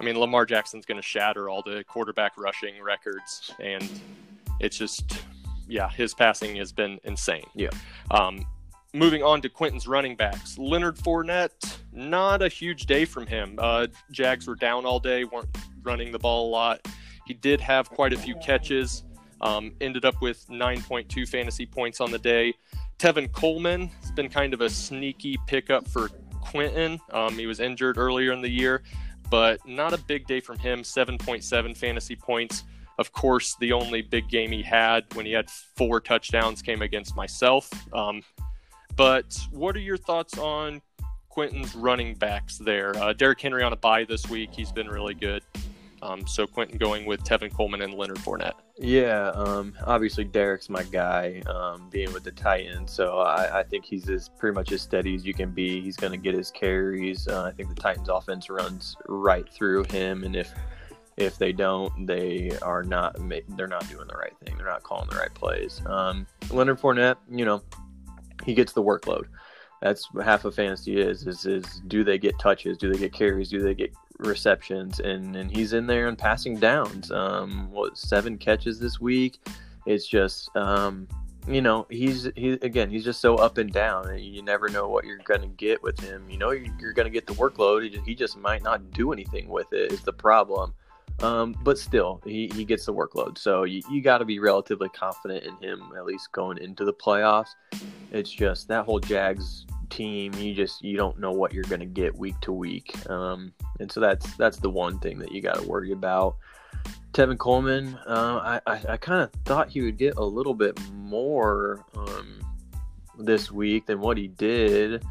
I mean, Lamar Jackson's going to shatter all the quarterback rushing records. And it's just, yeah, his passing has been insane. Yeah. Um, moving on to Quentin's running backs. Leonard Fournette, not a huge day from him. Uh, Jags were down all day, weren't running the ball a lot. He did have quite a few catches, um, ended up with 9.2 fantasy points on the day. Tevin Coleman has been kind of a sneaky pickup for Quentin. Um, he was injured earlier in the year, but not a big day from him 7.7 fantasy points. Of course, the only big game he had when he had four touchdowns came against myself. Um, but what are your thoughts on Quentin's running backs there? Uh, Derrick Henry on a bye this week. He's been really good. Um, so Quentin going with Tevin Coleman and Leonard Fournette. Yeah, um, obviously Derrick's my guy, um, being with the Titans. So I, I, think he's as pretty much as steady as you can be. He's going to get his carries. Uh, I think the Titans' offense runs right through him, and if if they don't, they are not they're not doing the right thing. They're not calling the right plays. Um, Leonard Fournette, you know, he gets the workload. That's half of fantasy is is is do they get touches? Do they get carries? Do they get receptions? And and he's in there and passing downs. Um, what seven catches this week? It's just um, you know he's he again he's just so up and down you never know what you're gonna get with him you know you're, you're gonna get the workload he just, he just might not do anything with it is the problem um, but still, he, he gets the workload. So you, you got to be relatively confident in him, at least going into the playoffs. It's just that whole Jags team, you just you don't know what you're going to get week to week. Um, and so that's that's the one thing that you got to worry about. Tevin Coleman, uh, I, I, I kind of thought he would get a little bit more um, this week than what he did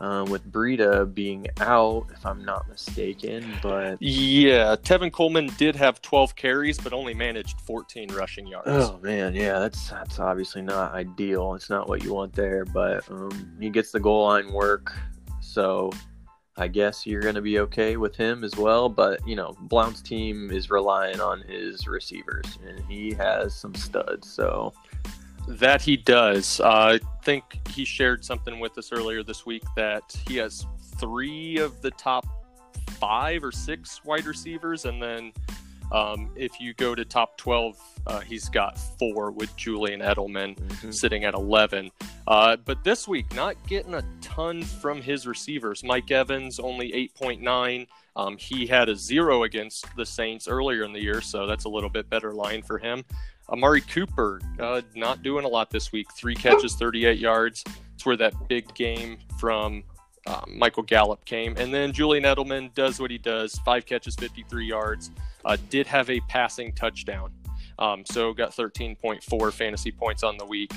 um, with Breida being out, if I'm not mistaken. But yeah, Tevin Coleman did have 12 carries, but only managed 14 rushing yards. Oh man, yeah, that's that's obviously not ideal. It's not what you want there, but um, he gets the goal line work, so I guess you're going to be okay with him as well. But you know, Blount's team is relying on his receivers, and he has some studs, so. That he does. Uh, I think he shared something with us earlier this week that he has three of the top five or six wide receivers, and then um, if you go to top 12, uh, he's got four with Julian Edelman mm-hmm. sitting at 11. Uh, but this week, not getting a ton from his receivers. Mike Evans only 8.9. Um, he had a zero against the Saints earlier in the year, so that's a little bit better line for him. Amari Cooper, uh, not doing a lot this week. Three catches, 38 yards. It's where that big game from uh, Michael Gallup came. And then Julian Edelman does what he does five catches, 53 yards. Uh, did have a passing touchdown. Um, so got 13.4 fantasy points on the week.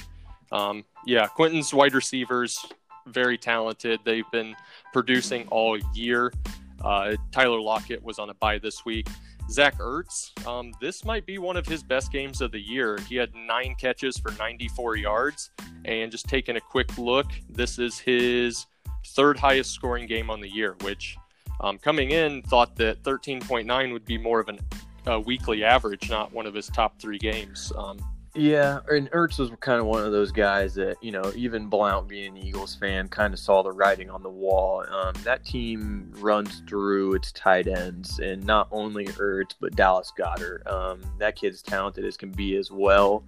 Um, yeah, Quentin's wide receivers, very talented. They've been producing all year. Uh, Tyler Lockett was on a bye this week. Zach Ertz, um, this might be one of his best games of the year. He had nine catches for 94 yards. And just taking a quick look, this is his third highest scoring game on the year, which um, coming in thought that 13.9 would be more of an, a weekly average, not one of his top three games. Um, yeah, and Ertz was kind of one of those guys that you know, even Blount being an Eagles fan, kind of saw the writing on the wall. Um, that team runs through its tight ends, and not only Ertz but Dallas Goedert. Um, that kid's talented as can be as well.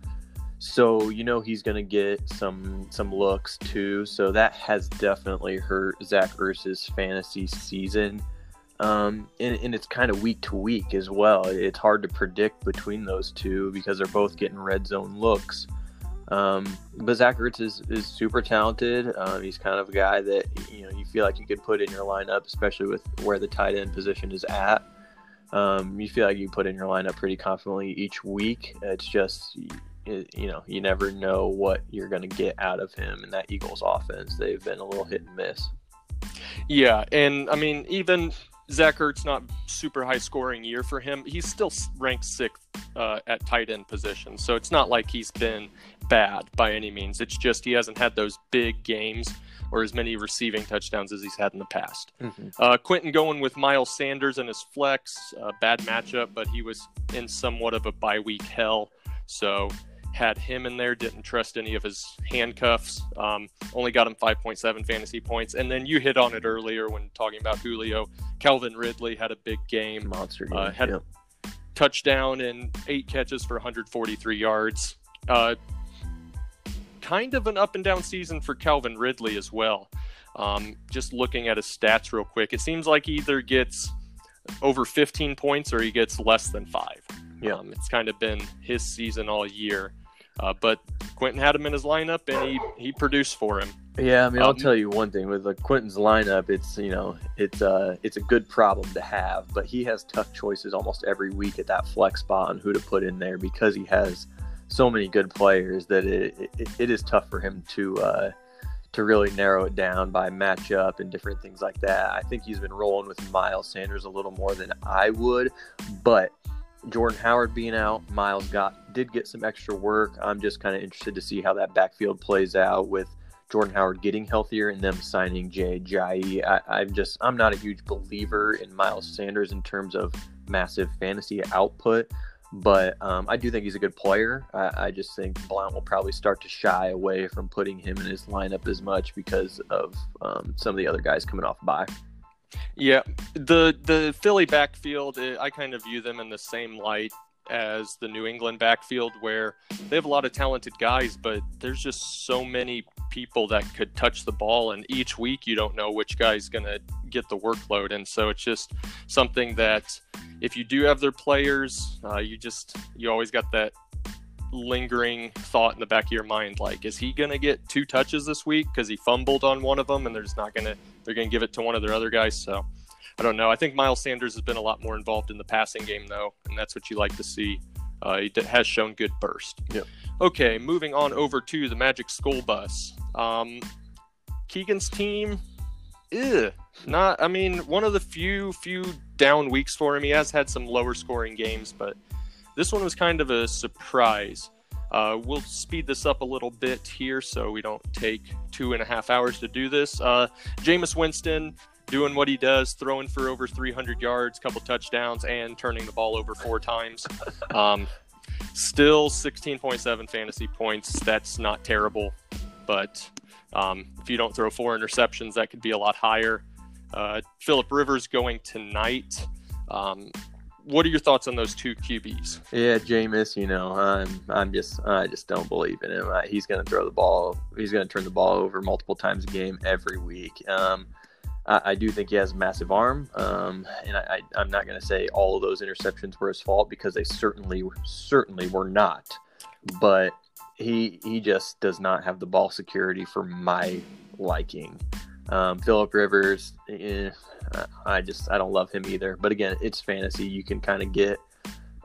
So you know he's going to get some some looks too. So that has definitely hurt Zach Ertz's fantasy season. Um, and, and, it's kind of week to week as well. It's hard to predict between those two because they're both getting red zone looks. Um, but Zach Ertz is, is super talented. Um, he's kind of a guy that you know you feel like you could put in your lineup, especially with where the tight end position is at. Um, you feel like you put in your lineup pretty confidently each week. It's just you know you never know what you're going to get out of him in that Eagles offense. They've been a little hit and miss. Yeah, and I mean even Zach Ertz not super high scoring year for him. He's still ranked sixth uh, at tight end position, so it's not like he's been bad by any means. It's just he hasn't had those big games or as many receiving touchdowns as he's had in the past. Mm-hmm. Uh, Quentin going with Miles Sanders and his flex, uh, bad matchup, but he was in somewhat of a bye week hell, so had him in there, didn't trust any of his handcuffs, um, only got him 5.7 fantasy points. And then you hit on it earlier when talking about Julio. Calvin Ridley had a big game, monster game, uh, had a touchdown and eight catches for 143 yards. Uh, kind of an up and down season for Calvin Ridley as well. Um, just looking at his stats real quick, it seems like he either gets over 15 points or he gets less than five. Yeah. Um, it's kind of been his season all year. Uh, but Quentin had him in his lineup and he, he produced for him. Yeah, I mean, I'll Um, tell you one thing with like Quentin's lineup, it's you know, it's uh, it's a good problem to have, but he has tough choices almost every week at that flex spot on who to put in there because he has so many good players that it it, it is tough for him to uh, to really narrow it down by matchup and different things like that. I think he's been rolling with Miles Sanders a little more than I would, but Jordan Howard being out, Miles got did get some extra work. I'm just kind of interested to see how that backfield plays out with Jordan Howard getting healthier and them signing Jay Ajayi. I, I'm just I'm not a huge believer in Miles Sanders in terms of massive fantasy output, but um, I do think he's a good player. I, I just think Blount will probably start to shy away from putting him in his lineup as much because of um, some of the other guys coming off bye. Yeah, the the Philly backfield, eh, I kind of view them in the same light as the New England backfield, where they have a lot of talented guys, but there's just so many people that could touch the ball, and each week you don't know which guy's going to get the workload, and so it's just something that if you do have their players, uh, you just you always got that lingering thought in the back of your mind like is he going to get two touches this week because he fumbled on one of them and they're just not going to they're going to give it to one of their other guys? So i don't know. I think miles sanders has been a lot more involved in the passing game though and that's what you like to see. Uh, he has shown good burst. Yep. okay moving on over to the magic school bus. Um, keegan's team Ew, not i mean one of the few few down weeks for him. He has had some lower scoring games but this one was kind of a surprise. Uh, we'll speed this up a little bit here so we don't take two and a half hours to do this. Uh, Jameis Winston doing what he does, throwing for over 300 yards, couple touchdowns, and turning the ball over four times. Um, still 16.7 fantasy points. That's not terrible, but um, if you don't throw four interceptions, that could be a lot higher. Uh, Philip Rivers going tonight. Um, what are your thoughts on those two QBs? Yeah, Jameis, you know, I'm I'm just I just don't believe in him. Uh, he's going to throw the ball. He's going to turn the ball over multiple times a game every week. Um, I, I do think he has a massive arm, um, and I, I, I'm not going to say all of those interceptions were his fault because they certainly certainly were not. But he he just does not have the ball security for my liking. Um, Philip Rivers, eh, I just I don't love him either. But again, it's fantasy. You can kind of get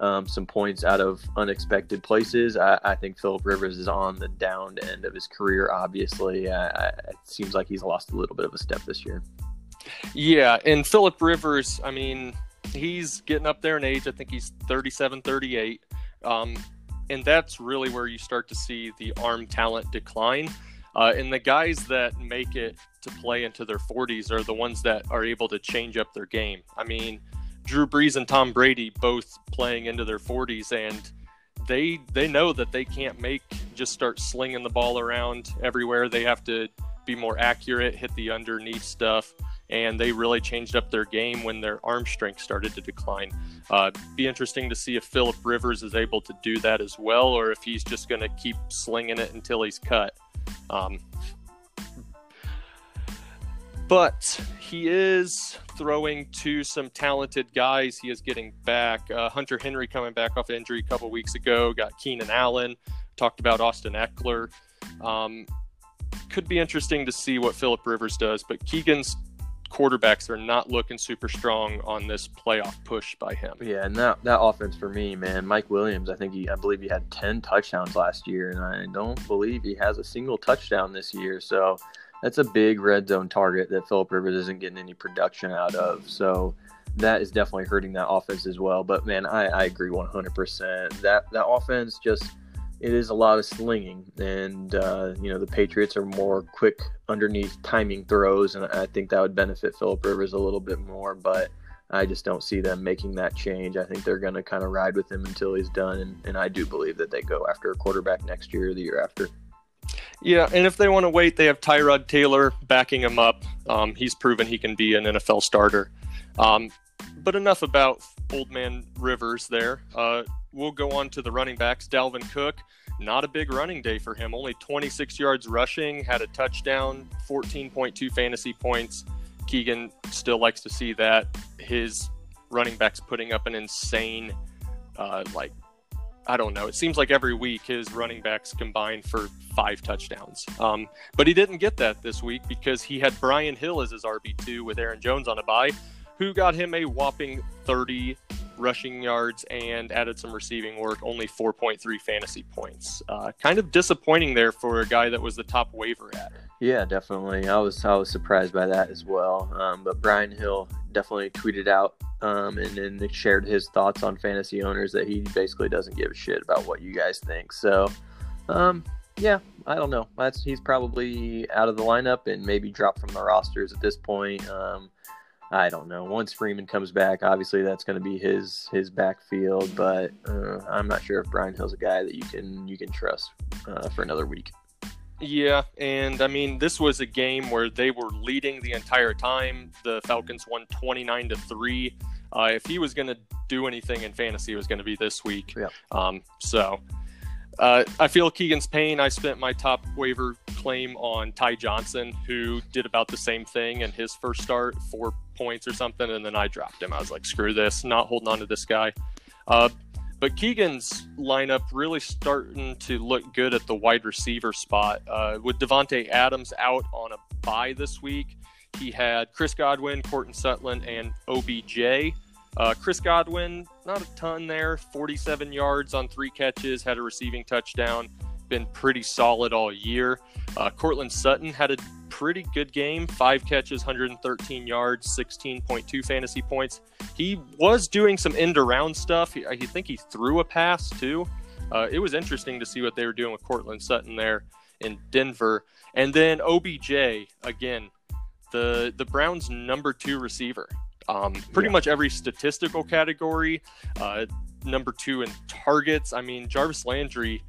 um, some points out of unexpected places. I, I think Philip Rivers is on the down end of his career. Obviously, I, I, it seems like he's lost a little bit of a step this year. Yeah, and Philip Rivers, I mean, he's getting up there in age. I think he's 37, 38. Um, and that's really where you start to see the arm talent decline. Uh, and the guys that make it to play into their 40s are the ones that are able to change up their game. I mean, Drew Brees and Tom Brady both playing into their 40s, and they they know that they can't make just start slinging the ball around everywhere. They have to be more accurate, hit the underneath stuff, and they really changed up their game when their arm strength started to decline. Uh, be interesting to see if Philip Rivers is able to do that as well, or if he's just going to keep slinging it until he's cut. Um, but he is throwing to some talented guys. He is getting back. Uh, Hunter Henry coming back off injury a couple weeks ago. Got Keenan Allen. Talked about Austin Ekeler. Um, could be interesting to see what Philip Rivers does. But Keegan's quarterbacks are not looking super strong on this playoff push by him. Yeah, and that that offense for me, man, Mike Williams. I think he, I believe he had ten touchdowns last year, and I don't believe he has a single touchdown this year. So that's a big red zone target that Philip Rivers isn't getting any production out of. So that is definitely hurting that offense as well. But man, I, I agree 100%. That that offense just it is a lot of slinging, and uh, you know the Patriots are more quick underneath timing throws, and I think that would benefit Philip Rivers a little bit more. But I just don't see them making that change. I think they're going to kind of ride with him until he's done, and, and I do believe that they go after a quarterback next year or the year after. Yeah, and if they want to wait, they have Tyrod Taylor backing him up. Um, he's proven he can be an NFL starter. Um, but enough about old man Rivers there. Uh, we'll go on to the running backs. Dalvin Cook, not a big running day for him. Only 26 yards rushing, had a touchdown, 14.2 fantasy points. Keegan still likes to see that. His running backs putting up an insane, uh, like, I don't know. It seems like every week his running backs combined for five touchdowns. Um, but he didn't get that this week because he had Brian Hill as his RB2 with Aaron Jones on a bye, who got him a whopping 30 rushing yards and added some receiving work, only 4.3 fantasy points. Uh, kind of disappointing there for a guy that was the top waiver adder. Yeah, definitely. I was I was surprised by that as well. Um, but Brian Hill definitely tweeted out um, and then shared his thoughts on fantasy owners that he basically doesn't give a shit about what you guys think. So, um, yeah, I don't know. That's he's probably out of the lineup and maybe dropped from the rosters at this point. Um, I don't know. Once Freeman comes back, obviously that's going to be his his backfield, but uh, I'm not sure if Brian Hill's a guy that you can you can trust uh, for another week. Yeah, and I mean, this was a game where they were leading the entire time. The Falcons won 29 to 3. Uh, if he was going to do anything in fantasy, it was going to be this week. Yeah. Um, so uh, I feel Keegan's pain. I spent my top waiver claim on Ty Johnson, who did about the same thing in his first start, four points or something, and then I dropped him. I was like, screw this, not holding on to this guy. Uh, but Keegan's lineup really starting to look good at the wide receiver spot. Uh, with Davante Adams out on a bye this week, he had Chris Godwin, Courtland Sutton, and OBJ. Uh, Chris Godwin, not a ton there, 47 yards on three catches, had a receiving touchdown, been pretty solid all year. Uh, Courtland Sutton had a pretty good game, five catches, 113 yards, 16.2 fantasy points. He was doing some end around stuff. I think he threw a pass too. Uh, it was interesting to see what they were doing with Courtland Sutton there in Denver. And then OBJ, again, the, the Browns' number two receiver. Um, pretty yeah. much every statistical category, uh, number two in targets. I mean, Jarvis Landry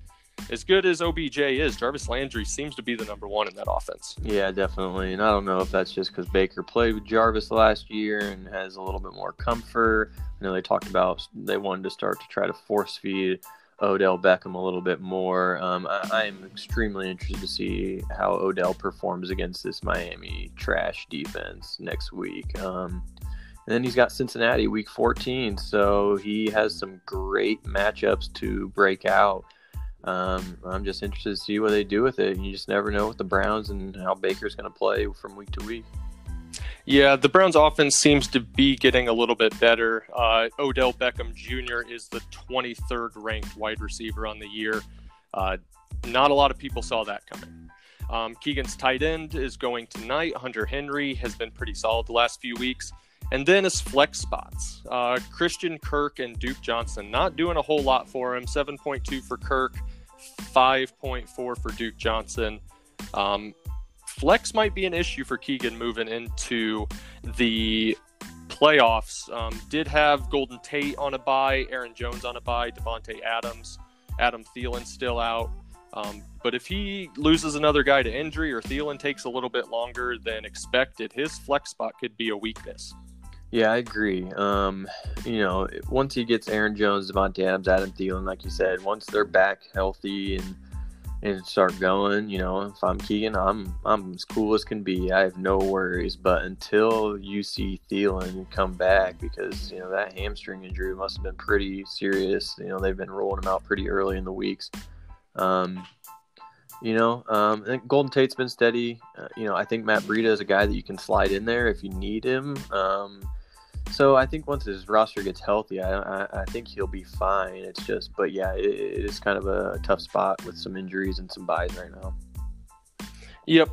as good as OBJ is, Jarvis Landry seems to be the number one in that offense. Yeah, definitely. And I don't know if that's just because Baker played with Jarvis last year and has a little bit more comfort. I know they talked about they wanted to start to try to force feed Odell Beckham a little bit more. Um, I, am extremely interested to see how Odell performs against this Miami trash defense next week. Um, and then he's got Cincinnati week 14, so he has some great matchups to break out um, I'm just interested to see what they do with it. You just never know with the Browns and how Baker's going to play from week to week. Yeah, the Browns' offense seems to be getting a little bit better. Uh, Odell Beckham Jr. is the 23rd ranked wide receiver on the year. Uh, not a lot of people saw that coming. Um, Keegan's tight end is going tonight. Hunter Henry has been pretty solid the last few weeks. And then his flex spots uh, Christian Kirk and Duke Johnson. Not doing a whole lot for him. 7.2 for Kirk, 5.4 for Duke Johnson. Um, flex might be an issue for Keegan moving into the playoffs. Um, did have Golden Tate on a bye, Aaron Jones on a bye, Davante Adams, Adam Thielen still out. Um, but if he loses another guy to injury or Thielen takes a little bit longer than expected, his flex spot could be a weakness. Yeah, I agree. Um, you know, once he gets Aaron Jones, Davante Adams, Adam Thielen, like you said, once they're back healthy and and start going, you know, if I'm Keegan, I'm I'm as cool as can be. I have no worries. But until you see Thielen come back, because you know that hamstring injury must have been pretty serious. You know, they've been rolling him out pretty early in the weeks. Um, you know, um, think Golden Tate's been steady. Uh, you know, I think Matt Breida is a guy that you can slide in there if you need him. Um, so I think once his roster gets healthy, I, I, I think he'll be fine. It's just, but yeah, it, it is kind of a tough spot with some injuries and some byes right now. Yep.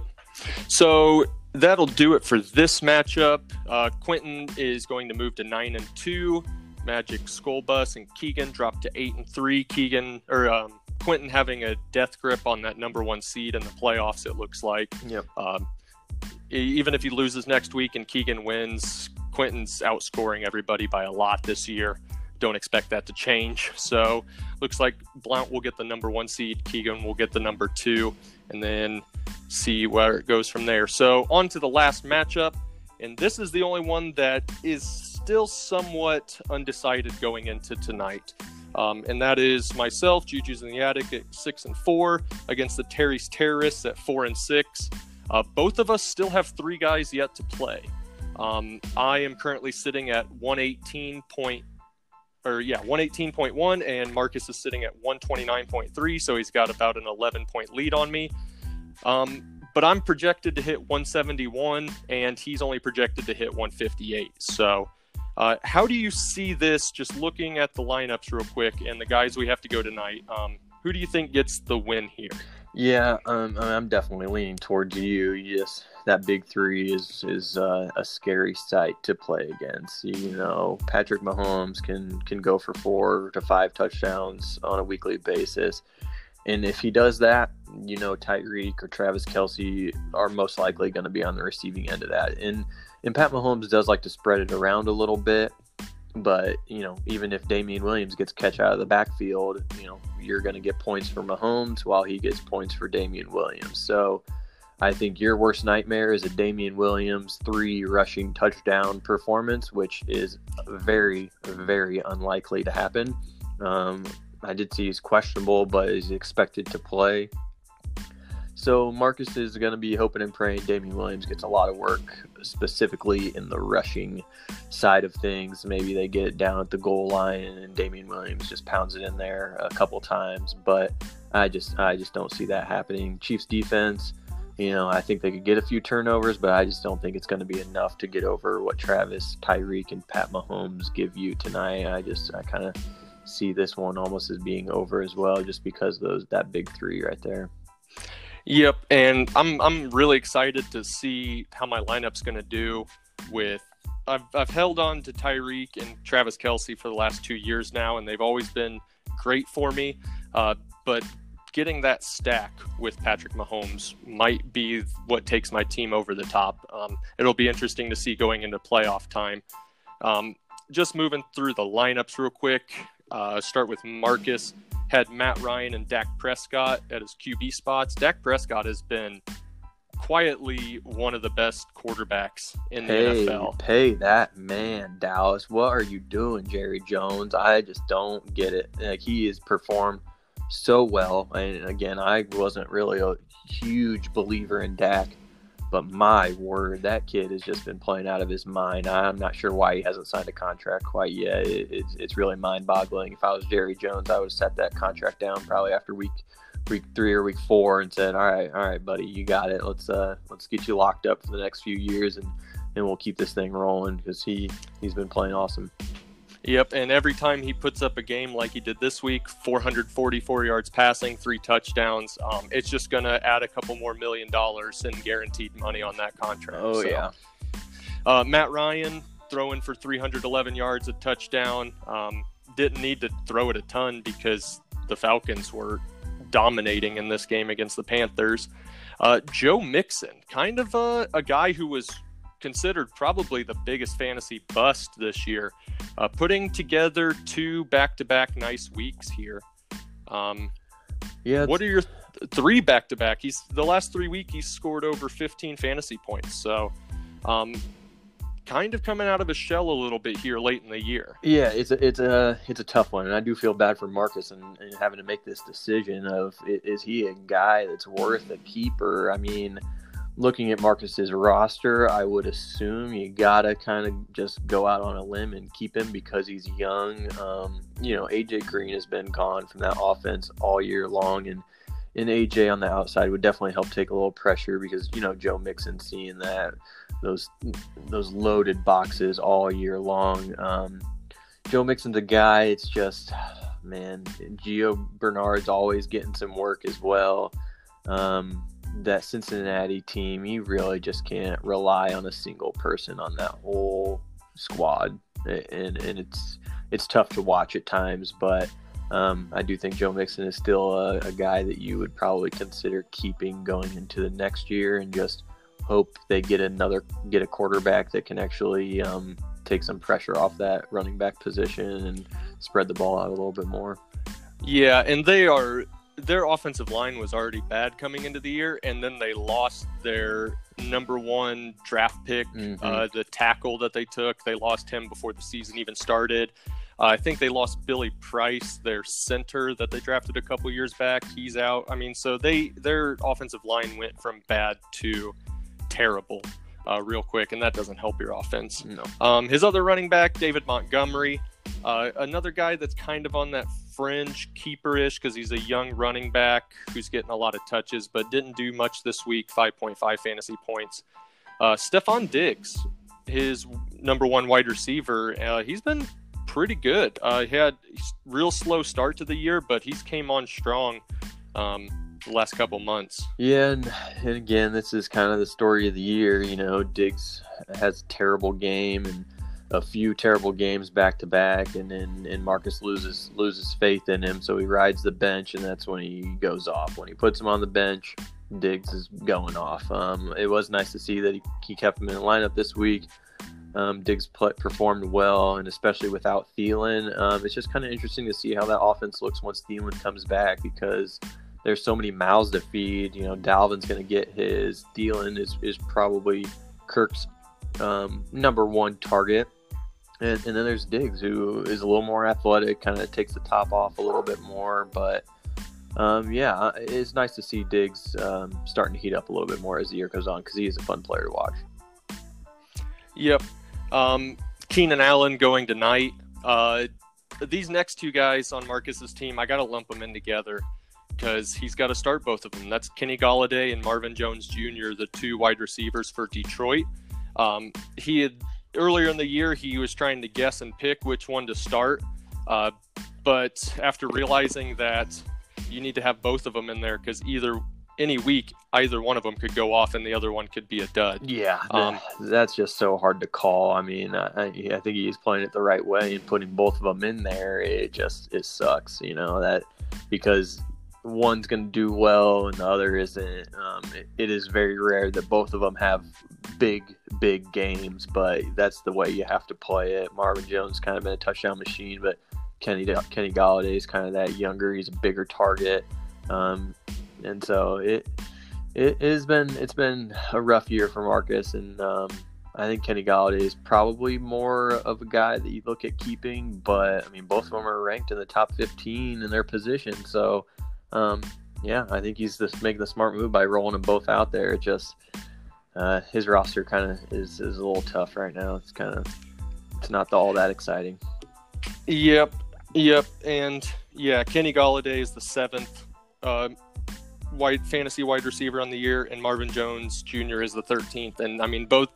So that'll do it for this matchup. Uh, Quentin is going to move to nine and two. Magic School Bus and Keegan dropped to eight and three. Keegan or um, Quentin having a death grip on that number one seed in the playoffs. It looks like. Yep. Um, even if he loses next week and Keegan wins, Quentin's outscoring everybody by a lot this year. Don't expect that to change. So looks like Blount will get the number one seed, Keegan will get the number two, and then see where it goes from there. So on to the last matchup, and this is the only one that is still somewhat undecided going into tonight. Um, and that is myself, Juju's in the attic at six and four against the Terry's terrorists at four and six. Uh, both of us still have three guys yet to play. Um, I am currently sitting at 118 point, or yeah, 118.1, and Marcus is sitting at 129.3, so he's got about an 11 point lead on me. Um, but I'm projected to hit 171, and he's only projected to hit 158. So, uh, how do you see this? Just looking at the lineups real quick and the guys we have to go tonight. Um, who do you think gets the win here? Yeah, um, I'm definitely leaning towards you. Yes, that big three is is uh, a scary sight to play against. You know, Patrick Mahomes can can go for four to five touchdowns on a weekly basis, and if he does that, you know, Tyreek or Travis Kelce are most likely going to be on the receiving end of that. And and Pat Mahomes does like to spread it around a little bit, but you know, even if Damien Williams gets catch out of the backfield, you know, you're going to get points for Mahomes while he gets points for Damien Williams. So I think your worst nightmare is a Damien Williams three rushing touchdown performance, which is very, very unlikely to happen. Um, I did see he's questionable, but is expected to play. So Marcus is going to be hoping and praying Damien Williams gets a lot of work, specifically in the rushing side of things. Maybe they get it down at the goal line and Damien Williams just pounds it in there a couple times. But I just I just don't see that happening. Chiefs defense, you know, I think they could get a few turnovers, but I just don't think it's going to be enough to get over what Travis, Tyreek, and Pat Mahomes give you tonight. I just I kind of see this one almost as being over as well, just because those that big three right there. Yep, and I'm I'm really excited to see how my lineup's going to do. With I've I've held on to Tyreek and Travis Kelce for the last two years now, and they've always been great for me. Uh, but getting that stack with Patrick Mahomes might be what takes my team over the top. Um, it'll be interesting to see going into playoff time. Um, just moving through the lineups real quick. Uh, start with Marcus had Matt Ryan and Dak Prescott at his QB spots. Dak Prescott has been quietly one of the best quarterbacks in pay, the NFL. Pay that man, Dallas. What are you doing, Jerry Jones? I just don't get it. Like he has performed so well. And again, I wasn't really a huge believer in Dak but my word, that kid has just been playing out of his mind. I'm not sure why he hasn't signed a contract quite yet. It, it's, it's really mind boggling. If I was Jerry Jones, I would have set that contract down probably after week week three or week four and said, All right, all right, buddy, you got it. Let's uh let's get you locked up for the next few years and and we'll keep this thing rolling because he he's been playing awesome. Yep, and every time he puts up a game like he did this week, 444 yards passing, three touchdowns, um, it's just going to add a couple more million dollars in guaranteed money on that contract. Oh, so, yeah. Uh, Matt Ryan throwing for 311 yards, a touchdown. Um, didn't need to throw it a ton because the Falcons were dominating in this game against the Panthers. Uh, Joe Mixon, kind of a, a guy who was considered probably the biggest fantasy bust this year, uh, putting together two back-to-back nice weeks here. Um, yeah. What are your th- three back-to-back? He's the last three weeks he's scored over 15 fantasy points. So, um, kind of coming out of his shell a little bit here late in the year. Yeah, it's a it's a it's a tough one, and I do feel bad for Marcus and, and having to make this decision of is he a guy that's worth a keeper? I mean looking at Marcus's roster, I would assume you gotta kind of just go out on a limb and keep him because he's young. Um, you know, AJ Green has been gone from that offense all year long, and and AJ on the outside would definitely help take a little pressure because you know Joe Mixon seeing that those those loaded boxes all year long. Um, Joe Mixon's a guy. It's just man, Gio Bernard's always getting some work as well. Um, that Cincinnati team, you really just can't rely on a single person on that whole squad, and and it's it's tough to watch at times. But um, I do think Joe Mixon is still a, a, guy that you would probably consider keeping going into the next year, and just hope they get another get a quarterback that can actually um, take some pressure off that running back position and spread the ball out a little bit more. Yeah, and they are their offensive line was already bad coming into the year, and then they lost their number one draft pick, mm-hmm. uh, the tackle that they took. They lost him before the season even started. Uh, I think they lost Billy Price, their center that they drafted a couple years back. He's out. I mean, so they their offensive line went from bad to terrible. uh, real quick, and that doesn't help your offense. No. Um, his other running back, David Montgomery, uh, another guy that's kind of on that fringe keeper-ish because he's a young running back who's getting a lot of touches, but didn't do much this week. 5.5 fantasy points. Uh, Stefon Diggs, his number one wide receiver, uh, he's been pretty good. Uh, he had real slow start to the year, but he's came on strong um, the last couple months. Yeah, and, and again, this is kind of the story of the year. You know, Diggs has a terrible game and a few terrible games back to back, and then and Marcus loses loses faith in him, so he rides the bench, and that's when he goes off. When he puts him on the bench, Diggs is going off. Um, it was nice to see that he, he kept him in the lineup this week. Um, Diggs performed well, and especially without Thielen, um, it's just kind of interesting to see how that offense looks once Thielen comes back because there's so many mouths to feed. You know, Dalvin's going to get his. Thielen is is probably Kirk's um, number one target. And, and, then there's Diggs, who is a little more athletic, kind of takes the top off a little bit more. But um, yeah, it's nice to see Diggs um, starting to heat up a little bit more as the year goes on because he is a fun player to watch. Yep. Um, Keenan Allen going tonight. Uh, these next two guys on Marcus's team, I got to lump them in together because he's got to start both of them. That's Kenny Golladay and Marvin Jones Jr., the two wide receivers for Detroit. Um, he had earlier in the year he was trying to guess and pick which one to start, uh, but after realizing that you need to have both of them in there because either any week either one of them could go off and the other one could be a dud. Yeah, um, that's just so hard to call. I mean, I, I think he's playing it the right way and putting both of them in there. It just it sucks, you know that because one's going to do well and the other isn't. Um, it, it is very rare that both of them have big, big games, but that's the way you have to play it. Marvin Jones kind of been a touchdown machine, but Kenny Kenny Golladay is kind of that younger. He's a bigger target, um, and so it it has been it's been a rough year for Marcus, and um, I think Kenny Golladay is probably more of a guy that you look at keeping. But I mean, both of them are ranked in the top 15 in their position, so um, yeah, I think he's just making the smart move by rolling them both out there. It just uh, his roster kind of is, is a little tough right now. It's kind of it's not all that exciting. Yep, yep, and yeah, Kenny Golladay is the seventh uh, wide fantasy wide receiver on the year, and Marvin Jones Jr. is the thirteenth. And I mean both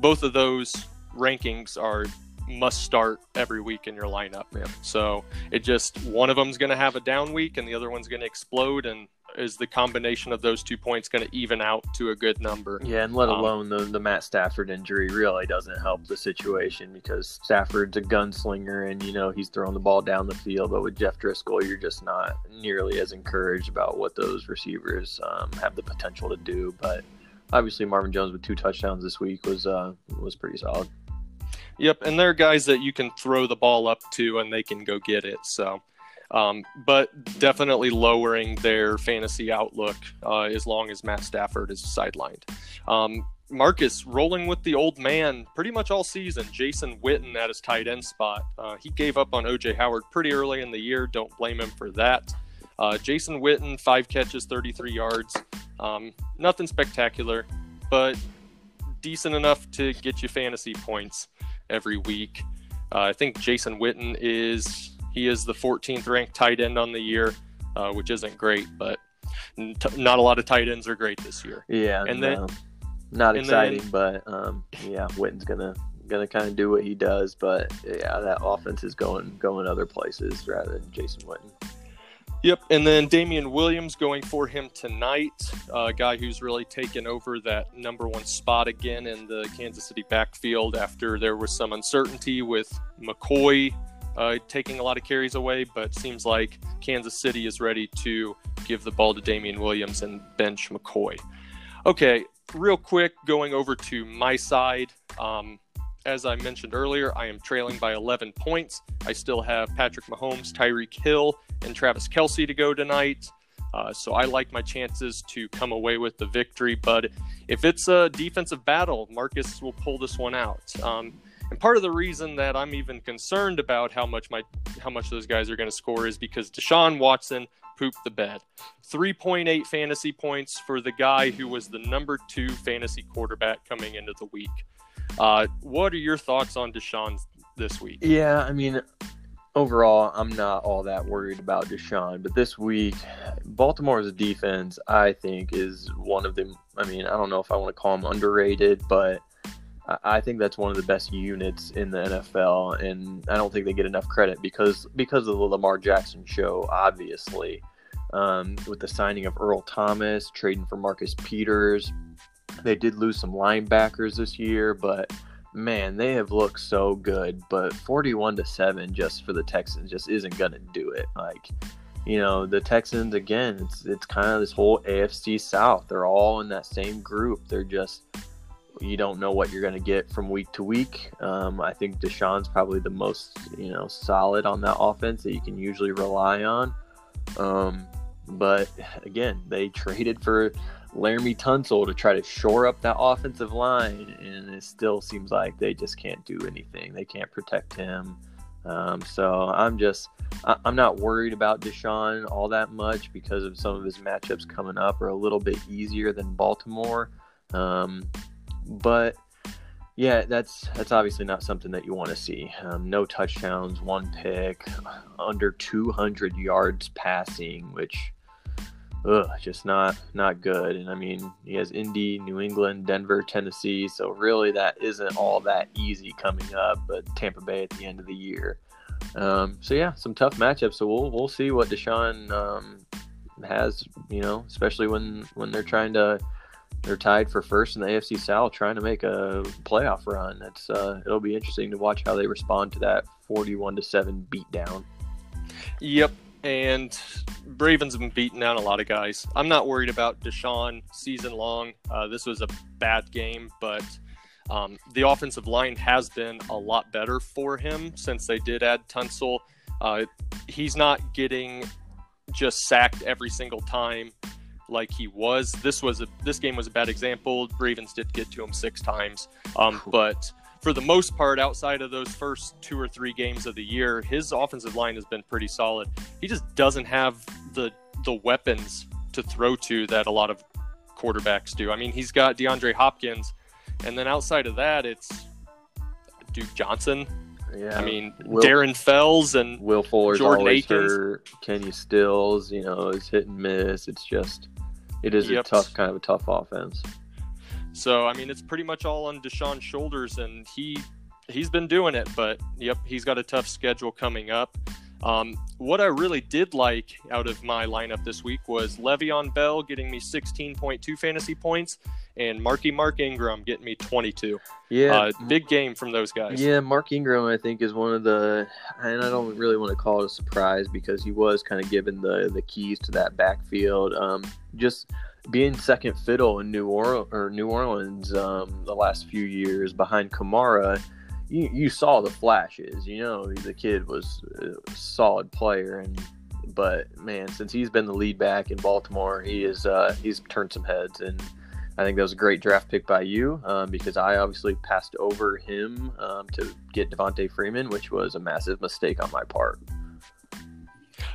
both of those rankings are must start every week in your lineup. Yeah. So it just one of them's going to have a down week and the other one's going to explode. And is the combination of those two points going to even out to a good number? Yeah, and let um, alone um, the, the Matt Stafford injury really doesn't help the situation because Stafford's a gunslinger and, you know, he's throwing the ball down the field. But with Jeff Driskel, you're just not nearly as encouraged about what those receivers um, have the potential to do. But obviously, Marvin Jones with two touchdowns this week was uh, was pretty solid. Yep, and they're guys that you can throw the ball up to and they can go get it. So, um, but definitely lowering their fantasy outlook uh, as long as Matt Stafford is sidelined. Um, Marcus rolling with the old man pretty much all season. Jason Witten at his tight end spot. Uh, he gave up on OJ Howard pretty early in the year. Don't blame him for that. Uh, Jason Witten, five catches, 33 yards. Um, nothing spectacular, but decent enough to get you fantasy points every week. Uh, I think Jason Witten is he is the 14th ranked tight end on the year, uh, which isn't great, but t- not a lot of tight ends are great this year. Yeah, and no, then not exciting, then, but um, yeah, Witten's gonna gonna kind of do what he does, but yeah, that offense is going going other places rather than Jason Witten. Yep, and then Damien Williams going for him tonight, a guy who's really taken over that number one spot again in the Kansas City backfield after there was some uncertainty with McCoy uh, taking a lot of carries away, but seems like Kansas City is ready to give the ball to Damien Williams and bench McCoy. Okay, real quick, going over to my side. Um, as I mentioned earlier, I am trailing by 11 points. I still have Patrick Mahomes, Tyreek Hill, and Travis Kelce to go tonight. Uh, so I like my chances to come away with the victory. But if it's a defensive battle, Marcus will pull this one out. Um, and part of the reason that I'm even concerned about how much my how much those guys are going to score is because Deshaun Watson pooped the bed. 3.8 fantasy points for the guy who was the number two fantasy quarterback coming into the week. Uh, what are your thoughts on Deshaun this week? Yeah, I mean, overall, I'm not all that worried about Deshaun, but this week, Baltimore's defense, I think, is one of the. I mean, I don't know if I want to call them underrated, but I think that's one of the best units in the NFL, and I don't think they get enough credit because because of the Lamar Jackson show, obviously. Um, with the signing of Earl Thomas, trading for Marcus Peters, they did lose some linebackers this year, but man, they have looked so good. But 41 to 7 just for the Texans just isn't going to do it. Like, you know, the Texans, again, it's, it's kind of this whole AFC South. They're all in that same group. They're just, you don't know what you're going to get from week to week. Um, I think Deshaun's probably the most, you know, solid on that offense that you can usually rely on. Um, but again, they [laughs] traded for Laremy Tunsil to try to shore up that offensive line, and it still seems like they just can't do anything. They can't protect him. Um, so I'm just I'm not worried about Deshaun all that much because of some of his matchups coming up are a little bit easier than Baltimore. Um, but yeah, that's that's obviously not something that you want to see. Um, no touchdowns, one pick, under 200 yards passing, which ugh, just not not good. And I mean, he has Indy, New England, Denver, Tennessee. So really, that isn't all that easy coming up. But Tampa Bay at the end of the year. Um, so yeah, some tough matchups. So we'll we'll see what Deshaun um, has. You know, especially when when they're trying to they're tied for first in the AFC South, trying to make a playoff run. It's uh, it'll be interesting to watch how they respond to that forty-one to seven beatdown. Yep, and Ravens have been beating down a lot of guys. I'm not worried about Deshaun season long. Uh, this was a bad game, but um, the offensive line has been a lot better for him since they did add Tunsil. Uh, he's not getting just sacked every single time like he was. This was a this game was a bad example. Ravens did get to him six times, um, but for the most part, outside of those first two or three games of the year, his offensive line has been pretty solid. He just doesn't have the the weapons to throw to that a lot of quarterbacks do. I mean, he's got DeAndre Hopkins, and then outside of that, it's Duke Johnson. Yeah, I mean Will, Darren Fells and Will Fuller's Jordan Akins. hurt. Kenny Stills, you know, is hit and miss. It's just, it is yep. a tough kind of a tough offense. So I mean, it's pretty much all on Deshaun's shoulders, and he he's been doing it. But yep, he's got a tough schedule coming up. Um, what I really did like out of my lineup this week was Le'Veon Bell getting me 16.2 fantasy points and Marky Mark Ingram getting me 22. Yeah, uh, big game from those guys. Yeah, Mark Ingram I think is one of the, and I don't really want to call it a surprise because he was kind of given the the keys to that backfield. Um, just being second fiddle in New Orleans or New Orleans um, the last few years behind Kamara, you, you saw the flashes. You know, the kid was a solid player, and but man, since he's been the lead back in Baltimore, he is uh, he's turned some heads, and I think that was a great draft pick by you um, because I obviously passed over him um, to get Devonta Freeman, which was a massive mistake on my part.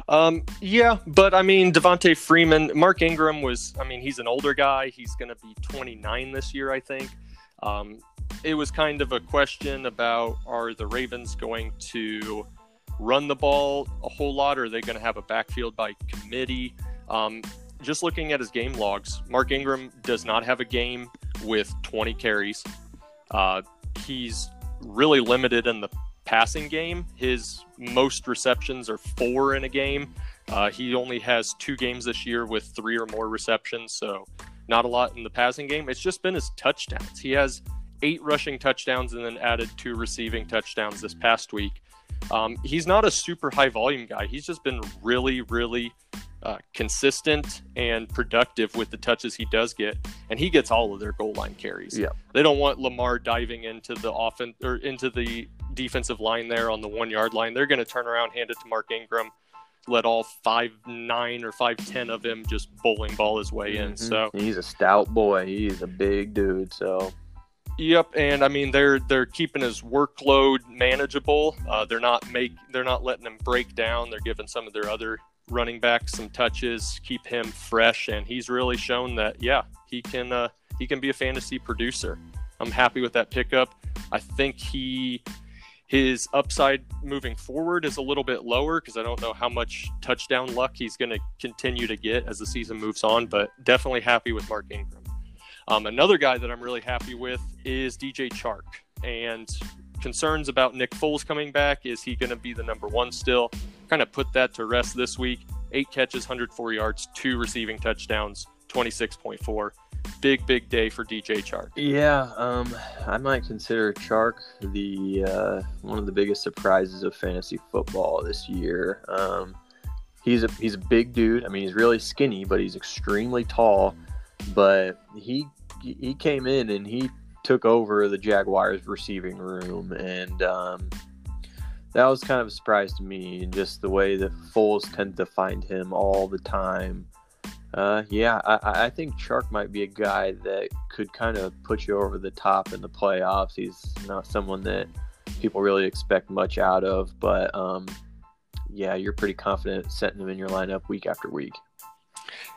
Um, yeah, but I mean, Devonta Freeman, Mark Ingram was, I mean, he's an older guy. He's going to be 29 this year, I think. Um, it was kind of a question about are the Ravens going to run the ball a whole lot or are they going to have a backfield by committee? Um, just looking at his game logs, Mark Ingram does not have a game with 20 carries. Uh, he's really limited in the passing game. His most receptions are four in a game. Uh, he only has two games this year with three or more receptions, so not a lot in the passing game. It's just been his touchdowns. He has eight rushing touchdowns and then added two receiving touchdowns this past week. Um, he's not a super high volume guy. He's just been really, really uh, consistent and productive with the touches he does get, and he gets all of their goal line carries. Yeah, they don't want Lamar diving into the offense or into the defensive line there on the one yard line. They're going to turn around, hand it to Mark Ingram, let all five nine or five ten of him just bowling ball his way in. Mm-hmm. So he's a stout boy. He's a big dude. So Yep, and I mean they're they're keeping his workload manageable. Uh, they're not make they're not letting him break down. They're giving some of their other running back some touches, keep him fresh, and he's really shown that yeah, he can uh, he can be a fantasy producer. I'm happy with that pickup. I think he his upside moving forward is a little bit lower because I don't know how much touchdown luck he's going to continue to get as the season moves on, but definitely happy with Mark Ingram. Um, another guy that I'm really happy with is DJ Chark. And concerns about Nick Foles coming back. Is he going to be the number one still? Kind of put that to rest this week. Eight catches, 104 yards, two receiving touchdowns, 26.4 big big day for DJ Chark. Yeah, um, I might consider Chark the uh, one of the biggest surprises of fantasy football this year. Um, he's a he's a big dude. I mean, he's really skinny, but he's extremely tall. But he he came in and he took over the Jaguars receiving room, and um, that was kind of a surprise to me. Just the way that Foles tend to find him all the time. Uh, yeah, I, I think Chark might be a guy that could kind of put you over the top in the playoffs. He's not someone that people really expect much out of, but um, yeah, you're pretty confident setting him in your lineup week after week.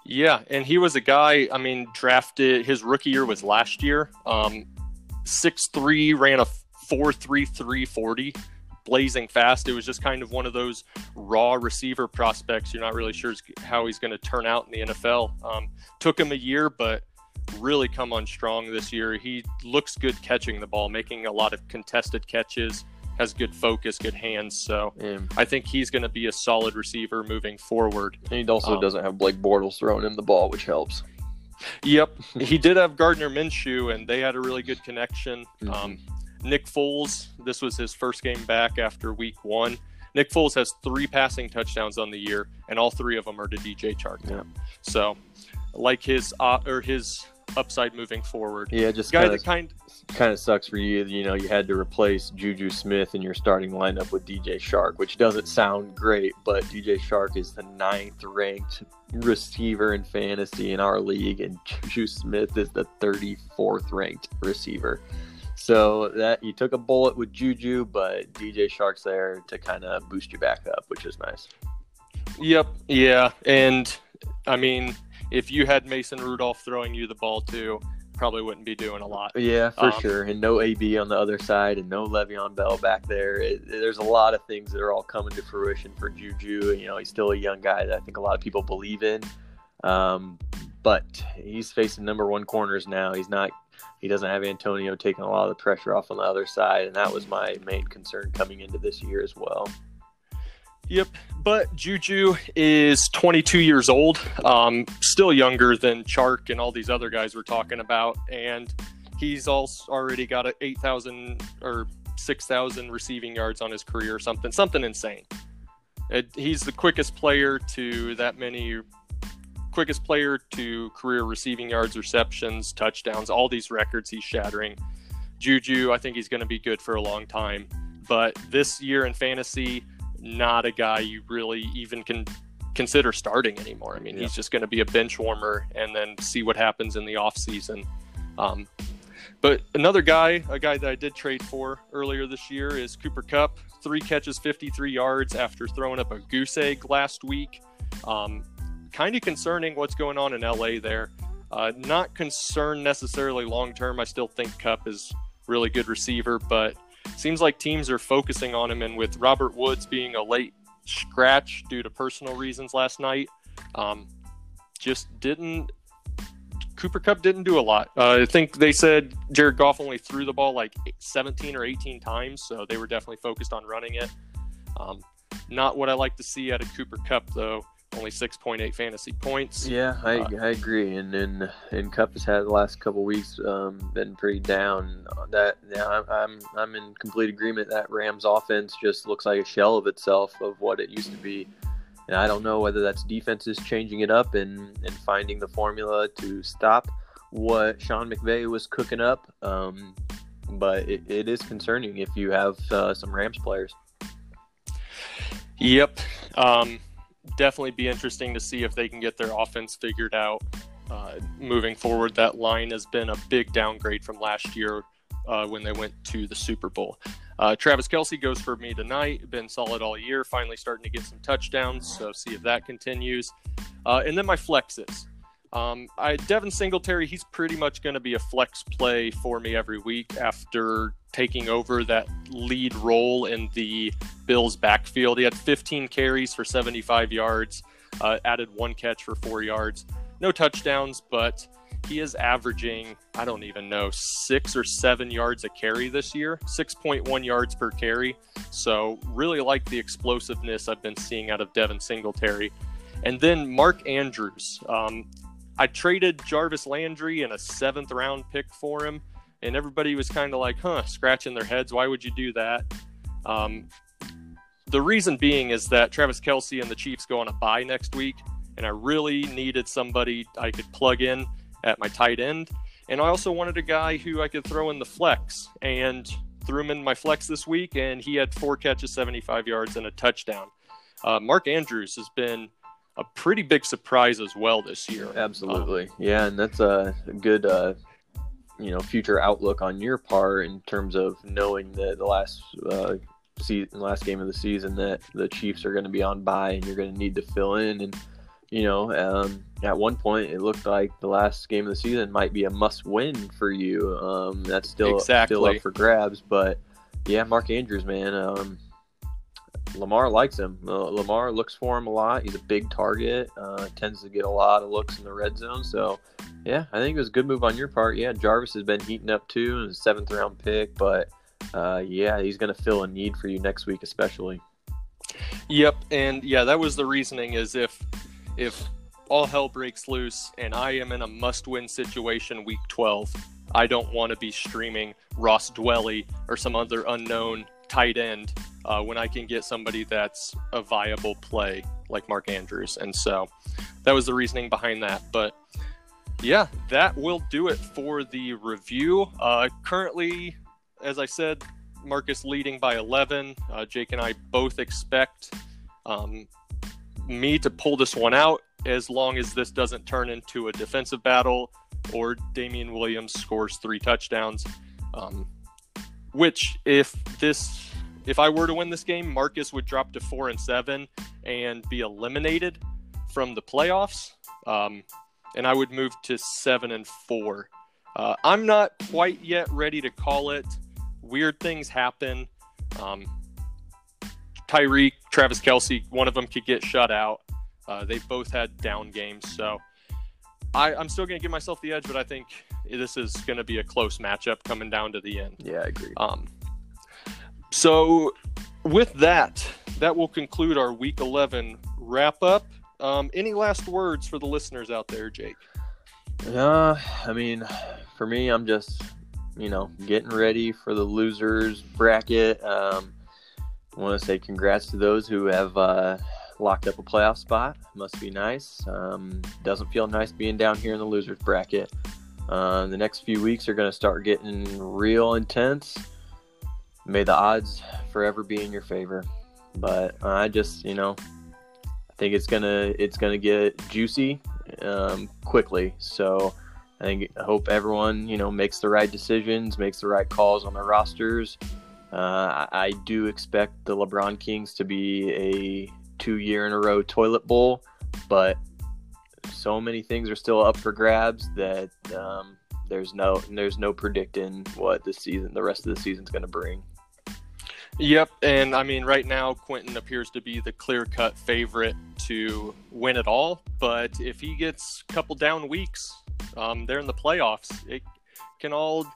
Yeah, and he was a guy. I mean, drafted his rookie year was last year. Um, six three ran a four three three forty blazing fast. It was just kind of one of those raw receiver prospects. You're not really sure how he's going to turn out in the NFL. Um, took him a year, but really come on strong this year. He looks good catching the ball, making a lot of contested catches, has good focus, good hands. So yeah. I think he's going to be a solid receiver moving forward. And he also um, doesn't have Blake Bortles throwing him the ball, which helps. Yep, he did have Gardner Minshew, and they had a really good connection. Mm-hmm. Um, Nick Foles, this was his first game back after week one. Nick Foles has three passing touchdowns on the year, and all three of them are to DJ Chark. Yeah. So, like his uh, or his upside moving forward. Yeah, just guy kinda, that kind kind of sucks for you. You know, you had to replace Juju Smith in your starting lineup with DJ Chark, which doesn't sound great, but DJ Chark is the ninth ranked receiver in fantasy in our league, and Juju Smith is the 34th ranked receiver. So that you took a bullet with Juju, but DJ Chark's there to kind of boost you back up, which is nice. Yep. Yeah. And I mean, if you had Mason Rudolph throwing you the ball too, probably wouldn't be doing a lot. Yeah, for um, sure. And no AB on the other side, and no Le'Veon Bell back there. It, there's a lot of things that are all coming to fruition for Juju. You know, he's still a young guy that I think a lot of people believe in. Um, but he's facing number one corners now. He's not he doesn't have Antonio taking a lot of the pressure off on the other side, and that was my main concern coming into this year as well. Yep, but Juju is 22 years old, um, still younger than Chark and all these other guys we're talking about, and he's also already got a 8,000 or 6,000 receiving yards on his career, or something something insane. It, he's the quickest player to that many quickest player to career receiving yards, receptions, touchdowns, all these records he's shattering. Juju, I think he's going to be good for a long time. But this year in fantasy, not a guy you really even can consider starting anymore. I mean, yeah. he's just going to be a bench warmer and then see what happens in the offseason. Um, but another guy, a guy that I did trade for earlier this year is Cooper Kupp. Three catches, 53 yards after throwing up a goose egg last week. Um, kind of concerning what's going on in LA there. Uh, not concerned necessarily long term. I still think Kupp is really good receiver, but seems like teams are focusing on him. And with Robert Woods being a late scratch due to personal reasons last night, um, just didn't. Cooper Kupp didn't do a lot. Uh, I think they said Jared Goff only threw the ball like 17 or 18 times, so they were definitely focused on running it. Um, not what I like to see out of Cooper Kupp, though only 6.8 fantasy points. Yeah, I, uh, I agree. And then and Kupp has had the last couple weeks um, been pretty down. That yeah, I'm, I'm I'm in complete agreement that Rams offense just looks like a shell of itself of what it used to be. And I don't know whether that's defenses changing it up and, and finding the formula to stop what Sean McVay was cooking up. Um, but it, it is concerning if you have uh, some Rams players. Yep. Um, definitely be interesting to see if they can get their offense figured out uh, moving forward. That line has been a big downgrade from last year uh, when they went to the Super Bowl. Uh, Travis Kelce goes for me tonight. Been solid all year. Finally starting to get some touchdowns. So see if that continues. Uh, and then my flexes. Um, I Devin Singletary. He's pretty much going to be a flex play for me every week after taking over that lead role in the Bills' backfield. He had 15 carries for 75 yards. Uh, added one catch for four yards. No touchdowns, but he is averaging, I don't even know, six or seven yards a carry this year, 6.1 yards per carry. So, really like the explosiveness I've been seeing out of Devin Singletary. And then Mark Andrews. Um, I traded Jarvis Landry and a seventh round pick for him, and everybody was kind of like, huh, scratching their heads. Why would you do that? Um, the reason being is that Travis Kelce and the Chiefs go on a bye next week, and I really needed somebody I could plug in at my tight end. And I also wanted a guy who I could throw in the flex and threw him in my flex this week, and he had four catches, 75 yards, and a touchdown. Uh, Mark Andrews has been a pretty big surprise as well this year. Absolutely. Um, yeah, and that's a good uh, you know future outlook on your part in terms of knowing that the last uh, season, last game of the season that the Chiefs are going to be on bye and you're going to need to fill in and you know, um, at one point it looked like the last game of the season might be a must-win for you. Um, that's still exactly. still up for grabs, but yeah, Mark Andrews, man, um, Lamar likes him. Uh, Lamar looks for him a lot. He's a big target. Uh, tends to get a lot of looks in the red zone. So, yeah, I think it was a good move on your part. Yeah, Jarvis has been heating up too, and a seventh round pick. But uh, yeah, he's going to fill a need for you next week, especially. Yep, and yeah, that was the reasoning. Is if if all hell breaks loose and I am in a must win situation week 12, I don't want to be streaming Ross Dwelley or some other unknown tight end uh, when I can get somebody that's a viable play like Mark Andrews. And so that was the reasoning behind that. But yeah, that will do it for the review. Uh, currently, as I said, Marcus leading by 11. Uh, Jake and I both expect um, me to pull this one out as long as this doesn't turn into a defensive battle or Damien Williams scores three touchdowns. Um, which, if this, if I were to win this game, Marcus would drop to four and seven and be eliminated from the playoffs, um, and I would move to seven and four. Uh, I'm not quite yet ready to call it. Weird things happen. Um, Tyreek, Travis Kelce, one of them could get shut out. Uh, they've both had down games, so I, am still going to give myself the edge, but I think this is going to be a close matchup coming down to the end. Yeah, I agree. Um, so with that, that will conclude our Week 11 wrap up. Um, any last words for the listeners out there, Jake? Uh, I mean, for me, I'm just, you know, getting ready for the losers bracket. Um, I want to say congrats to those who have uh, locked up a playoff spot. Must be nice. Um, doesn't feel nice being down here in the losers bracket. Uh, the next few weeks are going to start getting real intense. May the odds forever be in your favor. But I just, you know, I think it's gonna it's gonna get juicy um, quickly. So I think I hope everyone, you know, makes the right decisions, makes the right calls on their rosters uh, I do expect the LeBron Kings to be a two year in a row toilet bowl, but so many things are still up for grabs that um, there's no there's no predicting what the season the rest of the season's going to bring. Yep, and I mean right now Quentin appears to be the clear cut favorite to win it all, but if he gets a couple down weeks, um, they're in the playoffs. It can all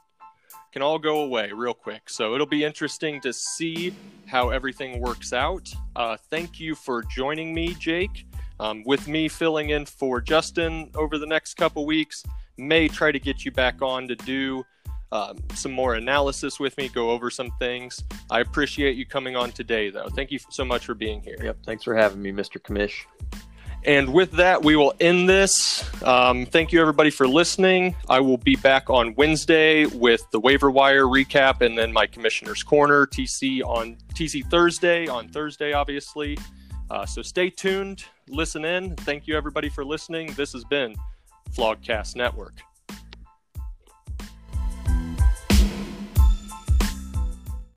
can all go away real quick. So it'll be interesting to see how everything works out. Uh, thank you for joining me, Jake. Um, with me filling in for Justin over the next couple weeks, may try to get you back on to do um, some more analysis with me, go over some things. I appreciate you coming on today, though. Thank you so much for being here. Yep. Thanks for having me, Mr. Commish. And with that, we will end this. Um, thank you, everybody, for listening. I will be back on Wednesday with the waiver wire recap and then my commissioner's corner, TC on TC Thursday, on Thursday, obviously. Uh, so stay tuned, listen in. Thank you, everybody, for listening. This has been Flogcast Network.